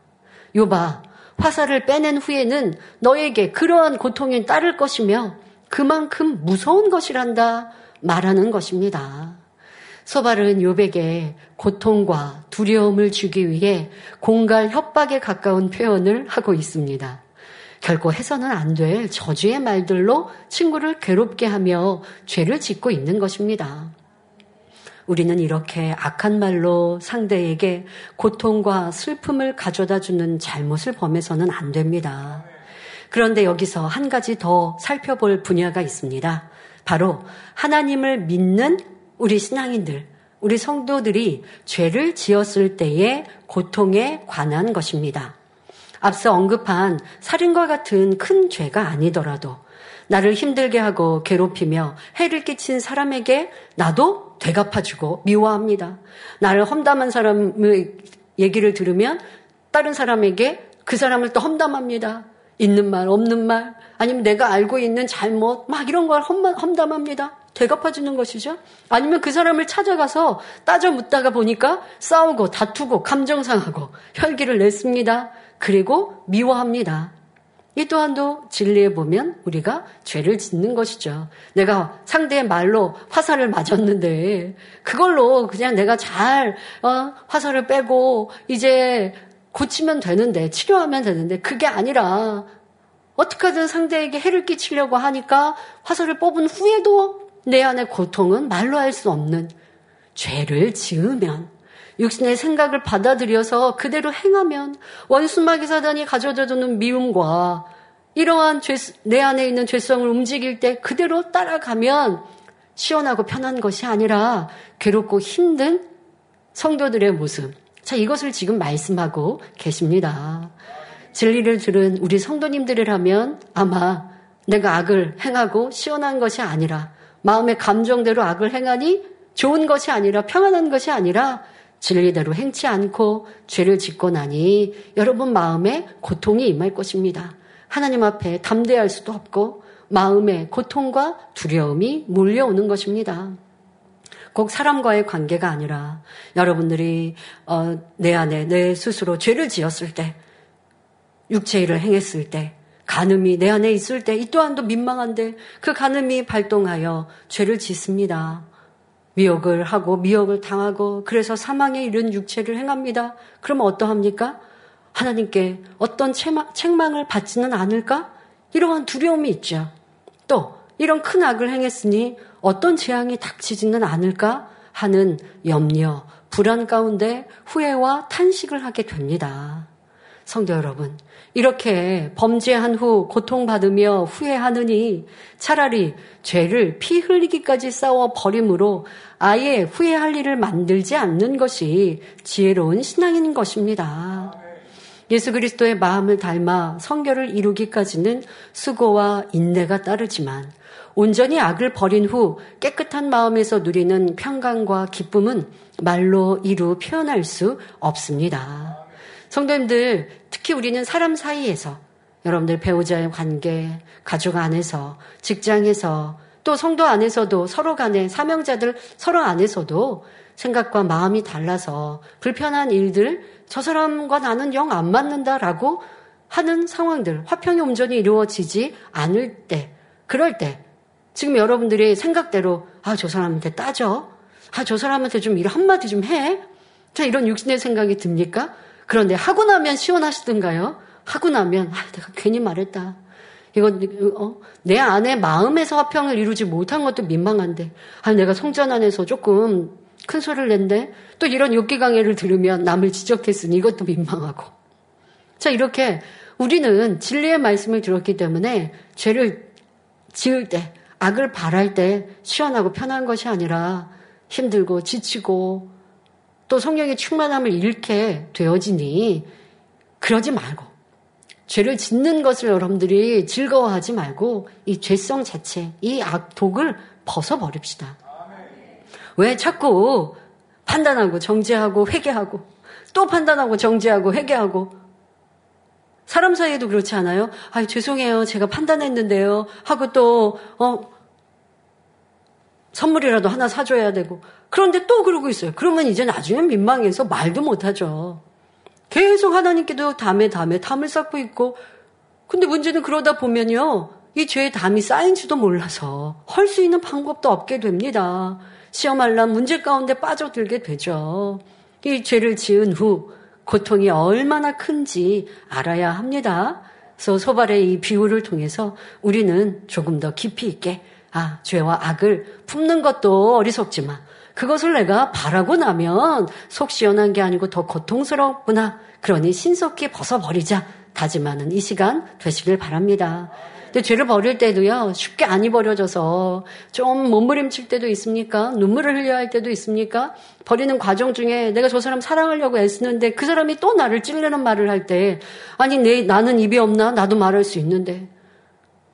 요바, 화살을 빼낸 후에는 너에게 그러한 고통이 따를 것이며 그만큼 무서운 것이란다 말하는 것입니다. 소발은 요백에 고통과 두려움을 주기 위해 공갈 협박에 가까운 표현을 하고 있습니다. 결코 해서는 안 될 저주의 말들로 친구를 괴롭게 하며 죄를 짓고 있는 것입니다. 우리는 이렇게 악한 말로 상대에게 고통과 슬픔을 가져다 주는 잘못을 범해서는 안 됩니다. 그런데 여기서 한 가지 더 살펴볼 분야가 있습니다. 바로 하나님을 믿는 우리 신앙인들, 우리 성도들이 죄를 지었을 때의 고통에 관한 것입니다. 앞서 언급한 살인과 같은 큰 죄가 아니더라도 나를 힘들게 하고 괴롭히며 해를 끼친 사람에게 나도 되갚아주고 미워합니다. 나를 험담한 사람의 얘기를 들으면 다른 사람에게 그 사람을 또 험담합니다. 있는 말, 없는 말, 아니면 내가 알고 있는 잘못, 막 이런 걸 험담합니다. 되갚아주는 것이죠. 아니면 그 사람을 찾아가서 따져 묻다가 보니까 싸우고 다투고 감정 상하고 혈기를 냈습니다. 그리고 미워합니다. 이 또한도 진리에 보면 우리가 죄를 짓는 것이죠. 내가 상대의 말로 화살을 맞았는데 그걸로 그냥 내가 잘 어, 화살을 빼고 이제 고치면 되는데 치료하면 되는데 그게 아니라 어떻게든 상대에게 해를 끼치려고 하니까 화살을 뽑은 후에도 내 안의 고통은 말로 할 수 없는 죄를 지으면 육신의 생각을 받아들여서 그대로 행하면 원수마귀 사단이 가져다 주는 미움과 이러한 죄, 내 안에 있는 죄성을 움직일 때 그대로 따라가면 시원하고 편한 것이 아니라 괴롭고 힘든 성도들의 모습. 자, 이것을 지금 말씀하고 계십니다. 진리를 들은 우리 성도님들이라면 아마 내가 악을 행하고 시원한 것이 아니라 마음의 감정대로 악을 행하니 좋은 것이 아니라 평안한 것이 아니라 진리대로 행치 않고 죄를 짓고 나니 여러분 마음에 고통이 임할 것입니다. 하나님 앞에 담대할 수도 없고 마음에 고통과 두려움이 몰려오는 것입니다. 꼭 사람과의 관계가 아니라 여러분들이 어, 내 안에 내 스스로 죄를 지었을 때 육체 일을 행했을 때 간음이 내 안에 있을 때 이 또한도 민망한데 그 간음이 발동하여 죄를 짓습니다. 미혹을 하고 미혹을 당하고 그래서 사망에 이른 육체를 행합니다. 그러면 어떠합니까? 하나님께 어떤 책망을 받지는 않을까? 이러한 두려움이 있죠. 또 이런 큰 악을 행했으니 어떤 재앙이 닥치지는 않을까 하는 염려, 불안 가운데 후회와 탄식을 하게 됩니다. 성도 여러분, 이렇게 범죄한 후 고통받으며 후회하느니 차라리 죄를 피 흘리기까지 싸워 버림으로 아예 후회할 일을 만들지 않는 것이 지혜로운 신앙인 것입니다. 예수 그리스도의 마음을 닮아 성결을 이루기까지는 수고와 인내가 따르지만 온전히 악을 버린 후 깨끗한 마음에서 누리는 평강과 기쁨은 말로 이루 표현할 수 없습니다. 성도님들, 특히 우리는 사람 사이에서 여러분들 배우자의 관계, 가족 안에서, 직장에서, 또 성도 안에서도 서로 간에 사명자들 서로 안에서도 생각과 마음이 달라서 불편한 일들, 저 사람과 나는 영 안 맞는다라고 하는 상황들, 화평이 온전히 이루어지지 않을 때, 그럴 때, 지금 여러분들이 생각대로, 아, 저 사람한테 따져. 아, 저 사람한테 좀 일 한마디 좀 해. 자, 이런 육신의 생각이 듭니까? 그런데 하고 나면 시원하시던가요? 하고 나면, 아, 내가 괜히 말했다. 이거, 어? 내 안에 마음에서 화평을 이루지 못한 것도 민망한데, 아, 내가 성전 안에서 조금 큰 소리를 낸데, 또 이런 욕기 강의를 들으면 남을 지적했으니 이것도 민망하고. 자, 이렇게 우리는 진리의 말씀을 들었기 때문에 죄를 지을 때, 악을 바랄 때 시원하고 편한 것이 아니라 힘들고 지치고 또 성령의 충만함을 잃게 되어지니 그러지 말고 죄를 짓는 것을 여러분들이 즐거워하지 말고 이 죄성 자체, 이 악독을 벗어버립시다. 왜 자꾸 판단하고 정죄하고 회개하고 또 판단하고 정죄하고 회개하고 사람 사이에도 그렇지 않아요? 아, 죄송해요. 제가 판단했는데요. 하고 또, 어, 선물이라도 하나 사줘야 되고. 그런데 또 그러고 있어요. 그러면 이제 나중에 민망해서 말도 못하죠. 계속 하나님께도 담에 담에 담을 쌓고 있고. 근데 문제는 그러다 보면요. 이 죄의 담이 쌓인지도 몰라서 할수 있는 방법도 없게 됩니다. 시험할란 문제 가운데 빠져들게 되죠. 이 죄를 지은 후 고통이 얼마나 큰지 알아야 합니다. 그래서 소발의 이 비유를 통해서 우리는 조금 더 깊이 있게 아, 죄와 악을 품는 것도 어리석지만 그것을 내가 바라고 나면 속 시원한 게 아니고 더 고통스럽구나. 그러니 신속히 벗어버리자. 다짐하는 이 시간 되시길 바랍니다. 근데 죄를 버릴 때도요, 쉽게 안 입어려져서 좀 몸부림칠 때도 있습니까? 눈물을 흘려야 할 때도 있습니까? 버리는 과정 중에 내가 저 사람 사랑하려고 애쓰는데 그 사람이 또 나를 찔르는 말을 할 때, 아니, 내, 나는 입이 없나? 나도 말할 수 있는데.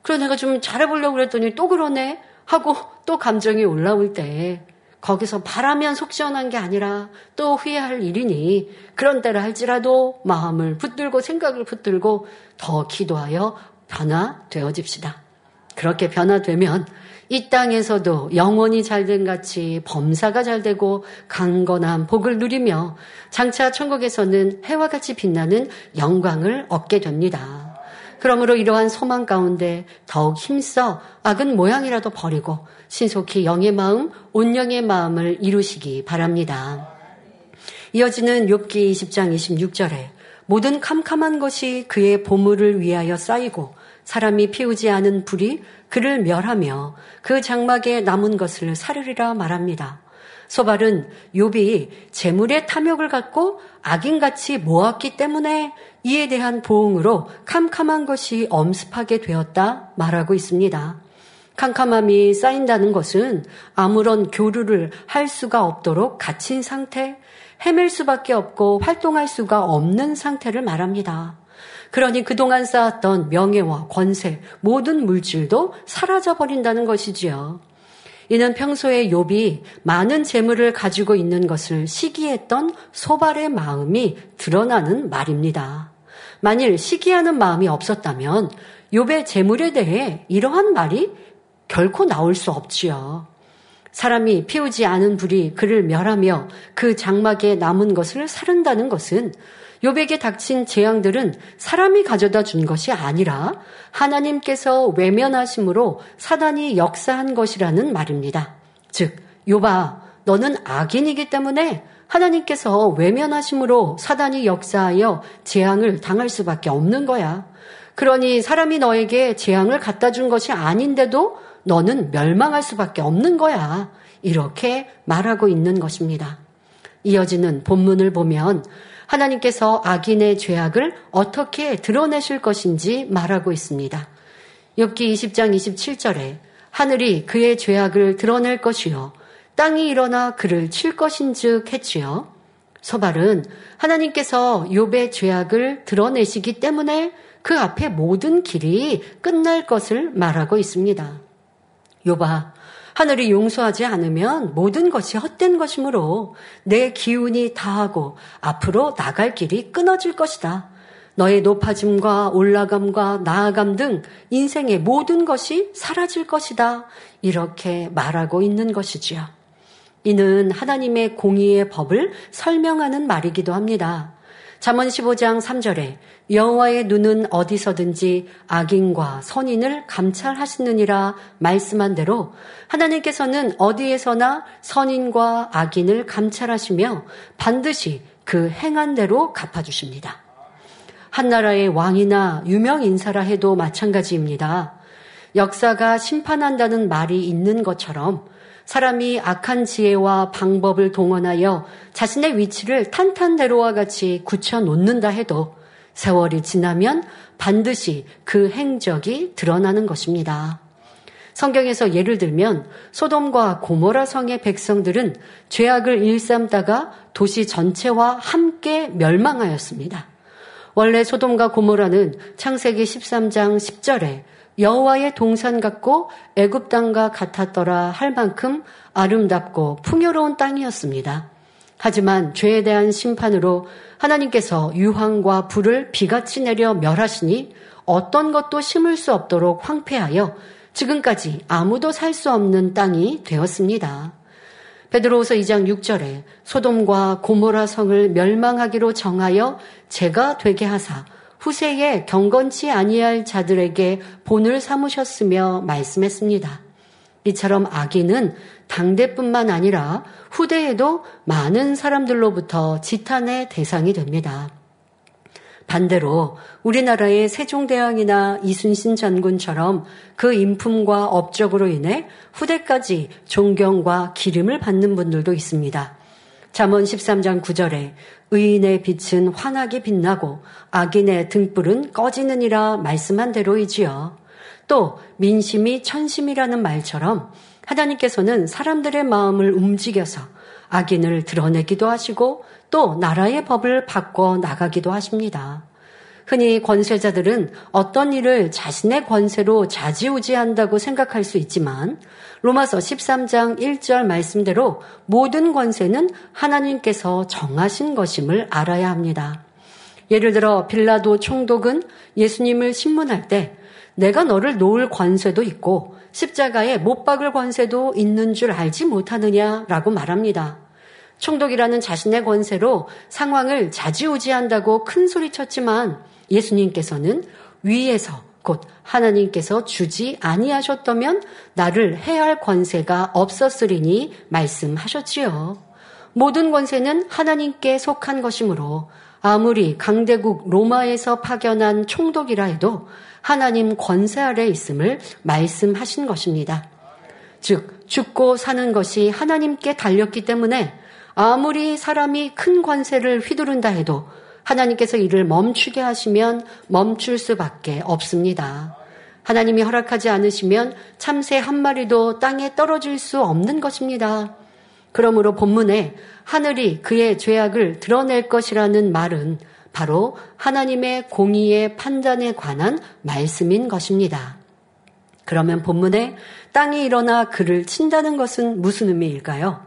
그래 내가 좀 잘해보려고 그랬더니 또 그러네 하고 또 감정이 올라올 때 거기서 바라면 속 시원한 게 아니라 또 후회할 일이니 그런 때를 할지라도 마음을 붙들고 생각을 붙들고 더 기도하여 변화되어집시다. 그렇게 변화되면 이 땅에서도 영원히 잘된 같이 범사가 잘 되고 강건한 복을 누리며 장차 천국에서는 해와 같이 빛나는 영광을 얻게 됩니다. 그러므로 이러한 소망 가운데 더욱 힘써 악은 모양이라도 버리고 신속히 영의 마음, 온영의 마음을 이루시기 바랍니다. 이어지는 욥기 20장 26절에 모든 캄캄한 것이 그의 보물을 위하여 쌓이고 사람이 피우지 않은 불이 그를 멸하며 그 장막에 남은 것을 사르리라 말합니다. 소발은 욥이 재물의 탐욕을 갖고 악인같이 모았기 때문에 이에 대한 보응으로 캄캄한 것이 엄습하게 되었다 말하고 있습니다. 캄캄함이 쌓인다는 것은 아무런 교류를 할 수가 없도록 갇힌 상태, 헤맬 수밖에 없고 활동할 수가 없는 상태를 말합니다. 그러니 그동안 쌓았던 명예와 권세, 모든 물질도 사라져 버린다는 것이지요. 이는 평소에 욥이 많은 재물을 가지고 있는 것을 시기했던 소발의 마음이 드러나는 말입니다. 만일 시기하는 마음이 없었다면 욥의 재물에 대해 이러한 말이 결코 나올 수 없지요. 사람이 피우지 않은 불이 그를 멸하며 그 장막에 남은 것을 사른다는 것은 요백에 닥친 재앙들은 사람이 가져다 준 것이 아니라 하나님께서 외면하심으로 사단이 역사한 것이라는 말입니다. 즉, 요바, 너는 악인이기 때문에 하나님께서 외면하심으로 사단이 역사하여 재앙을 당할 수밖에 없는 거야. 그러니 사람이 너에게 재앙을 갖다 준 것이 아닌데도 너는 멸망할 수밖에 없는 거야. 이렇게 말하고 있는 것입니다. 이어지는 본문을 보면 하나님께서 악인의 죄악을 어떻게 드러내실 것인지 말하고 있습니다. 엽기 20장 27절에 하늘이 그의 죄악을 드러낼 것이요 땅이 일어나 그를 칠 것인즉 했지요. 소발은 하나님께서 욥의 죄악을 드러내시기 때문에 그 앞에 모든 길이 끝날 것을 말하고 있습니다. 욥아 하늘이 용서하지 않으면 모든 것이 헛된 것이므로 내 기운이 다하고 앞으로 나갈 길이 끊어질 것이다. 너의 높아짐과 올라감과 나아감 등 인생의 모든 것이 사라질 것이다. 이렇게 말하고 있는 것이지요. 이는 하나님의 공의의 법을 설명하는 말이기도 합니다. 잠언 15장 3절에 여호와의 눈은 어디서든지 악인과 선인을 감찰하시느니라 말씀한 대로 하나님께서는 어디에서나 선인과 악인을 감찰하시며 반드시 그 행한 대로 갚아주십니다. 한 나라의 왕이나 유명 인사라 해도 마찬가지입니다. 역사가 심판한다는 말이 있는 것처럼 사람이 악한 지혜와 방법을 동원하여 자신의 위치를 탄탄대로와 같이 굳혀 놓는다 해도 세월이 지나면 반드시 그 행적이 드러나는 것입니다. 성경에서 예를 들면 소돔과 고모라 성의 백성들은 죄악을 일삼다가 도시 전체와 함께 멸망하였습니다. 원래 소돔과 고모라는 창세기 13장 10절에 여호와의 동산 같고 애굽 땅과 같았더라 할 만큼 아름답고 풍요로운 땅이었습니다. 하지만 죄에 대한 심판으로 하나님께서 유황과 불을 비같이 내려 멸하시니 어떤 것도 심을 수 없도록 황폐하여 지금까지 아무도 살 수 없는 땅이 되었습니다. 베드로후서 2장 6절에 소돔과 고모라 성을 멸망하기로 정하여 제가 되게 하사 후세에 경건치 아니할 자들에게 본을 삼으셨으며 말씀했습니다. 이처럼 악인은 당대뿐만 아니라 후대에도 많은 사람들로부터 지탄의 대상이 됩니다. 반대로 우리나라의 세종대왕이나 이순신 장군처럼 그 인품과 업적으로 인해 후대까지 존경과 기름을 받는 분들도 있습니다. 잠언 13장 9절에 의인의 빛은 환하게 빛나고 악인의 등불은 꺼지느니라 말씀한 대로이지요. 또 민심이 천심이라는 말처럼 하나님께서는 사람들의 마음을 움직여서 악인을 드러내기도 하시고 또 나라의 법을 바꿔 나가기도 하십니다. 흔히 권세자들은 어떤 일을 자신의 권세로 자지우지한다고 생각할 수 있지만 로마서 13장 1절 말씀대로 모든 권세는 하나님께서 정하신 것임을 알아야 합니다. 예를 들어 빌라도 총독은 예수님을 신문할 때 내가 너를 놓을 권세도 있고 십자가에 못 박을 권세도 있는 줄 알지 못하느냐라고 말합니다. 총독이라는 자신의 권세로 상황을 자지우지한다고 큰 소리 쳤지만 예수님께서는 위에서 곧 하나님께서 주지 아니하셨다면 나를 해할 권세가 없었으리니 말씀하셨지요. 모든 권세는 하나님께 속한 것이므로 아무리 강대국 로마에서 파견한 총독이라 해도 하나님 권세 아래 있음을 말씀하신 것입니다. 즉, 죽고 사는 것이 하나님께 달렸기 때문에 아무리 사람이 큰 권세를 휘두른다 해도 하나님께서 이를 멈추게 하시면 멈출 수밖에 없습니다. 하나님이 허락하지 않으시면 참새 한 마리도 땅에 떨어질 수 없는 것입니다. 그러므로 본문에 하늘이 그의 죄악을 드러낼 것이라는 말은 바로 하나님의 공의의 판단에 관한 말씀인 것입니다. 그러면 본문에 땅이 일어나 그를 친다는 것은 무슨 의미일까요?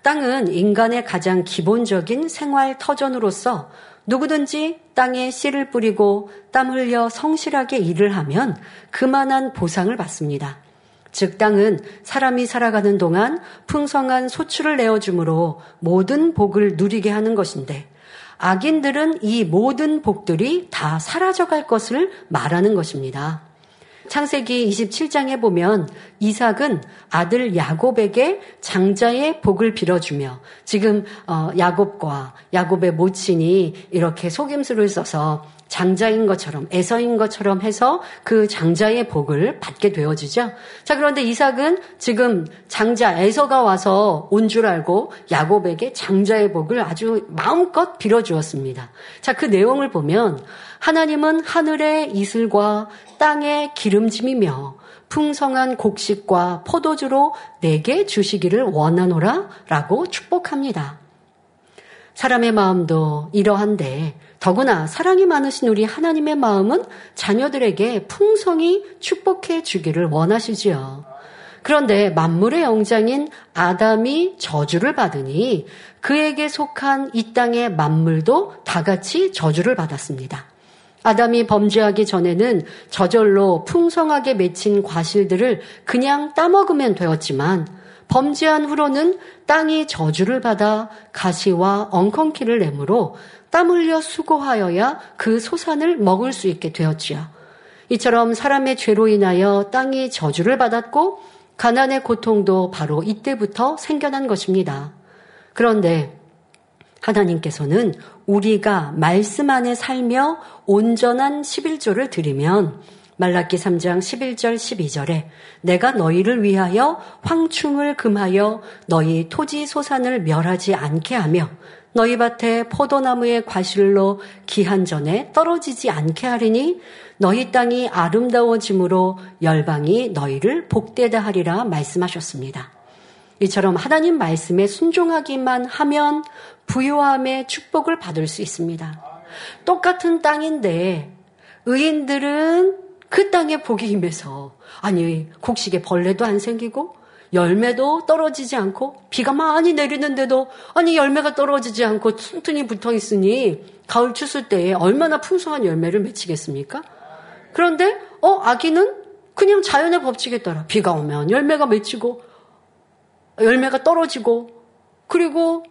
땅은 인간의 가장 기본적인 생활 터전으로서 누구든지 땅에 씨를 뿌리고 땀 흘려 성실하게 일을 하면 그만한 보상을 받습니다. 즉 땅은 사람이 살아가는 동안 풍성한 소출을 내어주므로 모든 복을 누리게 하는 것인데 악인들은 이 모든 복들이 다 사라져갈 것을 말하는 것입니다. 창세기 27장에 보면 이삭은 아들 야곱에게 장자의 복을 빌어주며 지금 어, 야곱과 야곱의 모친이 이렇게 속임수를 써서 장자인 것처럼 에서인 것처럼 해서 그 장자의 복을 받게 되어지죠. 자 그런데 이삭은 지금 장자 에서가 와서 온 줄 알고 야곱에게 장자의 복을 아주 마음껏 빌어주었습니다. 자 그 내용을 보면 하나님은 하늘의 이슬과 땅의 기름짐이며 풍성한 곡식과 포도주로 내게 주시기를 원하노라 라고 축복합니다. 사람의 마음도 이러한데 더구나 사랑이 많으신 우리 하나님의 마음은 자녀들에게 풍성히 축복해 주기를 원하시지요. 그런데 만물의 영장인 아담이 저주를 받으니 그에게 속한 이 땅의 만물도 다 같이 저주를 받았습니다. 아담이 범죄하기 전에는 저절로 풍성하게 맺힌 과실들을 그냥 따먹으면 되었지만 범죄한 후로는 땅이 저주를 받아 가시와 엉겅퀴를 내므로 땀 흘려 수고하여야 그 소산을 먹을 수 있게 되었지요. 이처럼 사람의 죄로 인하여 땅이 저주를 받았고 가난의 고통도 바로 이때부터 생겨난 것입니다. 그런데 하나님께서는 우리가 말씀 안에 살며 온전한 11조를 드리면 말라기 3장 11절 12절에 내가 너희를 위하여 황충을 금하여 너희 토지 소산을 멸하지 않게 하며 너희 밭에 포도나무의 과실로 기한 전에 떨어지지 않게 하리니 너희 땅이 아름다워짐으로 열방이 너희를 복되다 하리라 말씀하셨습니다. 이처럼 하나님 말씀에 순종하기만 하면 부유함의 축복을 받을 수 있습니다. 똑같은 땅인데 의인들은 그 땅에 복이 임해서 아니 곡식에 벌레도 안 생기고 열매도 떨어지지 않고 비가 많이 내리는데도 아니 열매가 떨어지지 않고 튼튼히 붙어 있으니 가을 추수 때에 얼마나 풍성한 열매를 맺히겠습니까? 그런데 어 아기는 그냥 자연의 법칙에 따라 비가 오면 열매가 맺히고 열매가 떨어지고 그리고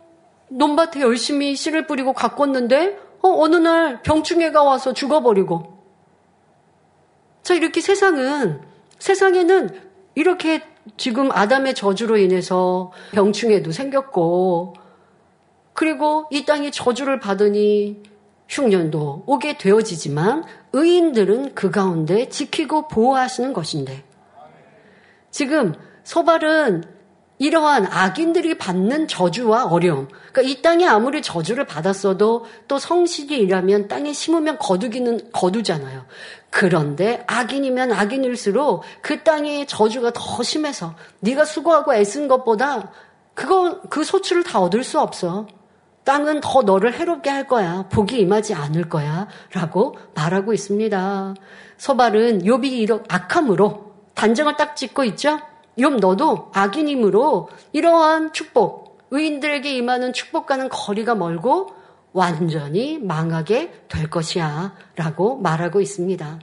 논밭에 열심히 씨를 뿌리고 가꿨는데 어, 어느 날 병충해가 와서 죽어버리고 자 이렇게 세상은 세상에는 이렇게 지금 아담의 저주로 인해서 병충해도 생겼고 그리고 이 땅이 저주를 받으니 흉년도 오게 되어지지만 의인들은 그 가운데 지키고 보호하시는 것인데 지금 소발은 이러한 악인들이 받는 저주와 어려움. 그러니까 이 땅에 아무리 저주를 받았어도 또 성실히 일하면 땅에 심으면 거두기는 거두잖아요. 그런데 악인이면 악인일수록 그 땅의 저주가 더 심해서 네가 수고하고 애쓴 것보다 그거 그 소출을 다 얻을 수 없어. 땅은 더 너를 해롭게 할 거야. 복이 임하지 않을 거야. 라고 말하고 있습니다. 소발은 이런 악함으로 단정을 딱 짓고 있죠? 욥 너도 악인임으로 이러한 축복, 의인들에게 임하는 축복과는 거리가 멀고 완전히 망하게 될 것이야. 라고 말하고 있습니다.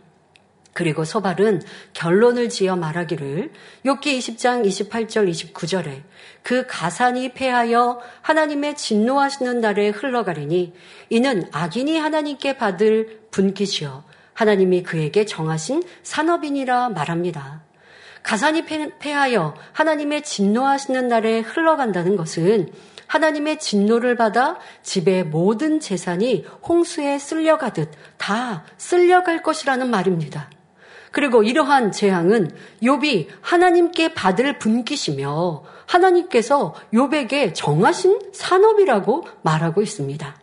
그리고 소발은 결론을 지어 말하기를 욥기 20장 28절 29절에 그 가산이 패하여 하나님의 진노하시는 날에 흘러가리니 이는 악인이 하나님께 받을 분깃이요 하나님이 그에게 정하신 산업인이라 말합니다. 가산이 패하여 하나님의 진노하시는 날에 흘러간다는 것은 하나님의 진노를 받아 집의 모든 재산이 홍수에 쓸려가듯 다 쓸려갈 것이라는 말입니다. 그리고 이러한 재앙은 욥이 하나님께 받을 분깃이며 하나님께서 욥에게 정하신 산업이라고 말하고 있습니다.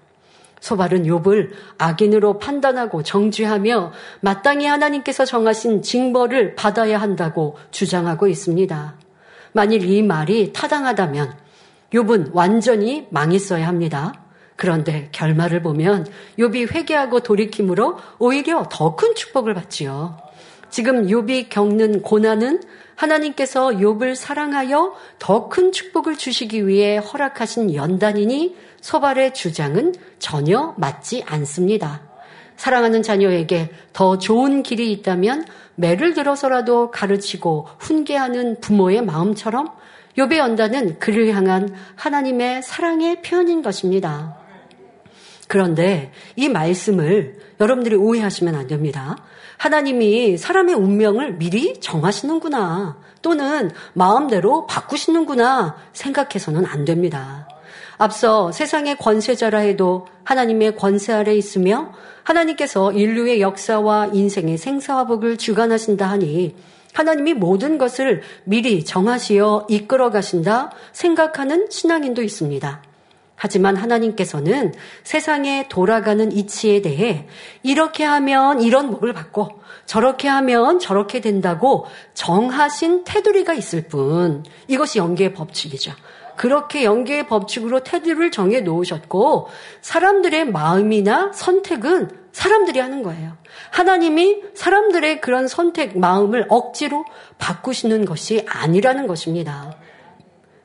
소발은 욥을 악인으로 판단하고 정죄하며 마땅히 하나님께서 정하신 징벌을 받아야 한다고 주장하고 있습니다. 만일 이 말이 타당하다면 욥은 완전히 망했어야 합니다. 그런데 결말을 보면 욥이 회개하고 돌이킴으로 오히려 더 큰 축복을 받지요. 지금 욥이 겪는 고난은 하나님께서 욥을 사랑하여 더 큰 축복을 주시기 위해 허락하신 연단이니 소발의 주장은 전혀 맞지 않습니다. 사랑하는 자녀에게 더 좋은 길이 있다면 매를 들어서라도 가르치고 훈계하는 부모의 마음처럼 욥의 연단은 그를 향한 하나님의 사랑의 표현인 것입니다. 그런데 이 말씀을 여러분들이 오해하시면 안 됩니다. 하나님이 사람의 운명을 미리 정하시는구나. 또는 마음대로 바꾸시는구나 생각해서는 안 됩니다. 앞서 세상의 권세자라 해도 하나님의 권세 아래 있으며 하나님께서 인류의 역사와 인생의 생사화복을 주관하신다 하니 하나님이 모든 것을 미리 정하시어 이끌어 가신다 생각하는 신앙인도 있습니다. 하지만 하나님께서는 세상에 돌아가는 이치에 대해 이렇게 하면 이런 복을 받고 저렇게 하면 저렇게 된다고 정하신 테두리가 있을 뿐 이것이 연계의 법칙이죠. 그렇게 연계의 법칙으로 테두리를 정해 놓으셨고 사람들의 마음이나 선택은 사람들이 하는 거예요. 하나님이 사람들의 그런 선택, 마음을 억지로 바꾸시는 것이 아니라는 것입니다.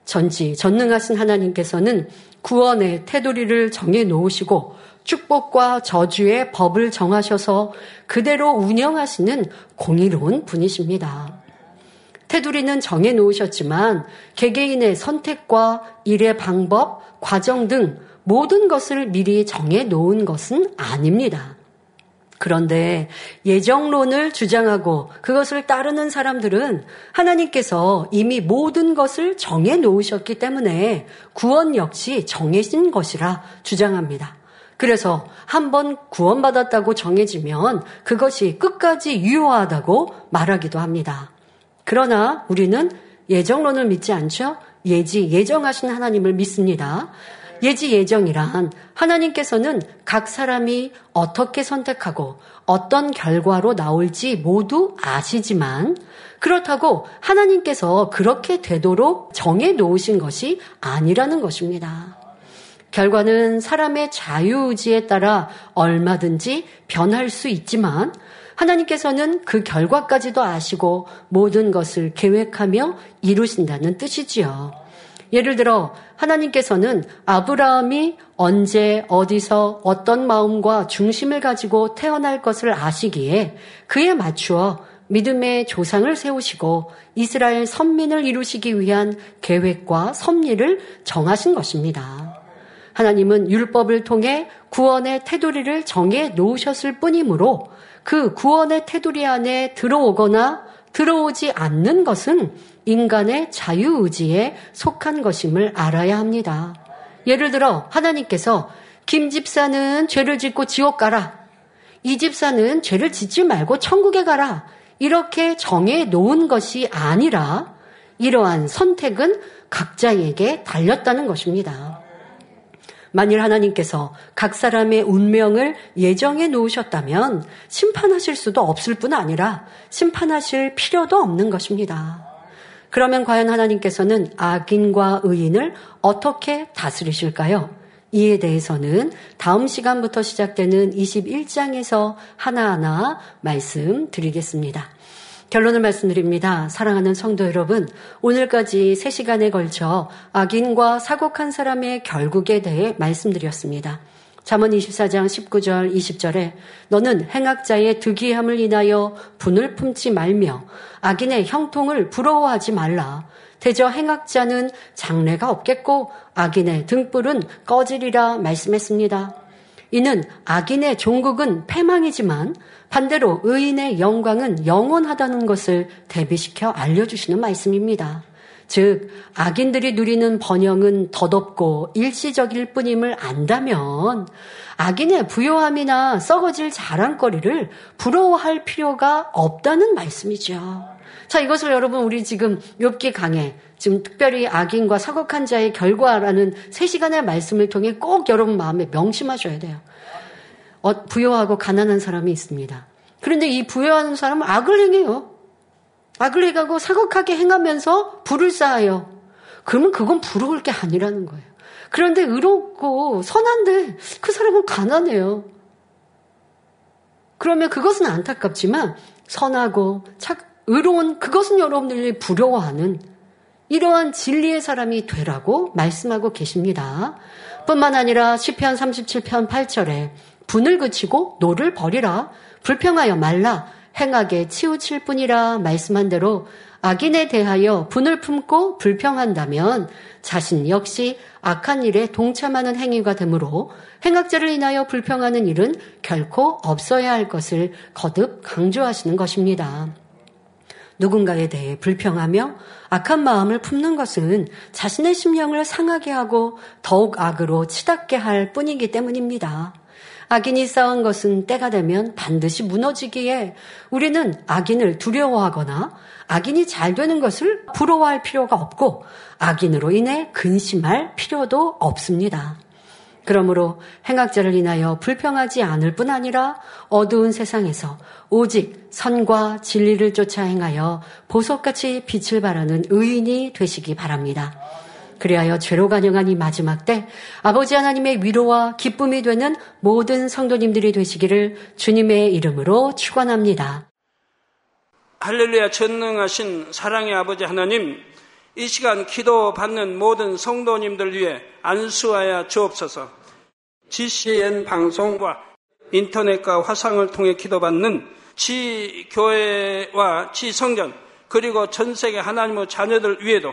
전지, 전능하신 하나님께서는 구원의 테두리를 정해 놓으시고 축복과 저주의 법을 정하셔서 그대로 운영하시는 공의로운 분이십니다. 테두리는 정해 놓으셨지만 개개인의 선택과 일의 방법, 과정 등 모든 것을 미리 정해 놓은 것은 아닙니다. 그런데 예정론을 주장하고 그것을 따르는 사람들은 하나님께서 이미 모든 것을 정해 놓으셨기 때문에 구원 역시 정해진 것이라 주장합니다. 그래서 한번 구원받았다고 정해지면 그것이 끝까지 유효하다고 말하기도 합니다. 그러나 우리는 예정론을 믿지 않죠? 예지, 예정하신 하나님을 믿습니다. 예지 예정이란 하나님께서는 각 사람이 어떻게 선택하고 어떤 결과로 나올지 모두 아시지만 그렇다고 하나님께서 그렇게 되도록 정해 놓으신 것이 아니라는 것입니다. 결과는 사람의 자유의지에 따라 얼마든지 변할 수 있지만 하나님께서는 그 결과까지도 아시고 모든 것을 계획하며 이루신다는 뜻이지요. 예를 들어 하나님께서는 아브라함이 언제 어디서 어떤 마음과 중심을 가지고 태어날 것을 아시기에 그에 맞추어 믿음의 조상을 세우시고 이스라엘 선민을 이루시기 위한 계획과 섭리를 정하신 것입니다. 하나님은 율법을 통해 구원의 테두리를 정해 놓으셨을 뿐이므로 그 구원의 테두리 안에 들어오거나 들어오지 않는 것은 인간의 자유의지에 속한 것임을 알아야 합니다. 예를 들어 하나님께서 김 집사는 죄를 짓고 지옥 가라. 이 집사는 죄를 짓지 말고 천국에 가라. 이렇게 정해 놓은 것이 아니라 이러한 선택은 각자에게 달렸다는 것입니다. 만일 하나님께서 각 사람의 운명을 예정해 놓으셨다면 심판하실 수도 없을 뿐 아니라 심판하실 필요도 없는 것입니다. 그러면 과연 하나님께서는 악인과 의인을 어떻게 다스리실까요? 이에 대해서는 다음 시간부터 시작되는 21장에서 하나하나 말씀드리겠습니다. 결론을 말씀드립니다. 사랑하는 성도 여러분, 오늘까지 3시간에 걸쳐 악인과 사곡한 사람의 결국에 대해 말씀드렸습니다. 잠언 24장 19절 20절에 너는 행악자의 득이함을 인하여 분을 품지 말며 악인의 형통을 부러워하지 말라. 대저 행악자는 장래가 없겠고 악인의 등불은 꺼지리라 말씀했습니다. 이는 악인의 종국은 패망이지만 반대로 의인의 영광은 영원하다는 것을 대비시켜 알려주시는 말씀입니다. 즉, 악인들이 누리는 번영은 덧없고 일시적일 뿐임을 안다면 악인의 부요함이나 썩어질 자랑거리를 부러워할 필요가 없다는 말씀이죠. 자, 이것을 여러분 우리 지금 욥기 강해 지금 특별히 악인과 사곡한 자의 결과라는 3시간의 말씀을 통해 꼭 여러분 마음에 명심하셔야 돼요. 어, 부여하고 가난한 사람이 있습니다. 그런데 이 부여하는 사람은 악을 행해요. 악을 행하고 사곡하게 행하면서 불을 쌓아요. 그러면 그건 부러울 게 아니라는 거예요. 그런데 의롭고 선한데 그 사람은 가난해요. 그러면 그것은 안타깝지만 선하고 착, 의로운 그것은 여러분들이 부러워하는 이러한 진리의 사람이 되라고 말씀하고 계십니다. 뿐만 아니라 시편 37편 8절에 분을 그치고 노를 버리라 불평하여 말라 행악에 치우칠 뿐이라 말씀한 대로 악인에 대하여 분을 품고 불평한다면 자신 역시 악한 일에 동참하는 행위가 되므로 행악자를 인하여 불평하는 일은 결코 없어야 할 것을 거듭 강조하시는 것입니다. 누군가에 대해 불평하며 악한 마음을 품는 것은 자신의 심령을 상하게 하고 더욱 악으로 치닫게 할 뿐이기 때문입니다. 악인이 쌓은 것은 때가 되면 반드시 무너지기에 우리는 악인을 두려워하거나 악인이 잘 되는 것을 부러워할 필요가 없고 악인으로 인해 근심할 필요도 없습니다. 그러므로 행악자를 인하여 불평하지 않을 뿐 아니라 어두운 세상에서 오직 선과 진리를 쫓아 행하여 보석같이 빛을 발하는 의인이 되시기 바랍니다. 그리하여 죄로 간영한 이 마지막 때 아버지 하나님의 위로와 기쁨이 되는 모든 성도님들이 되시기를 주님의 이름으로 축원합니다. 할렐루야 전능하신 사랑의 아버지 하나님 이 시간 기도 받는 모든 성도님들 위해 안수하여 주옵소서. GCN 방송과 인터넷과 화상을 통해 기도받는 지 교회와 지 성전 그리고 전 세계 하나님의 자녀들 위에도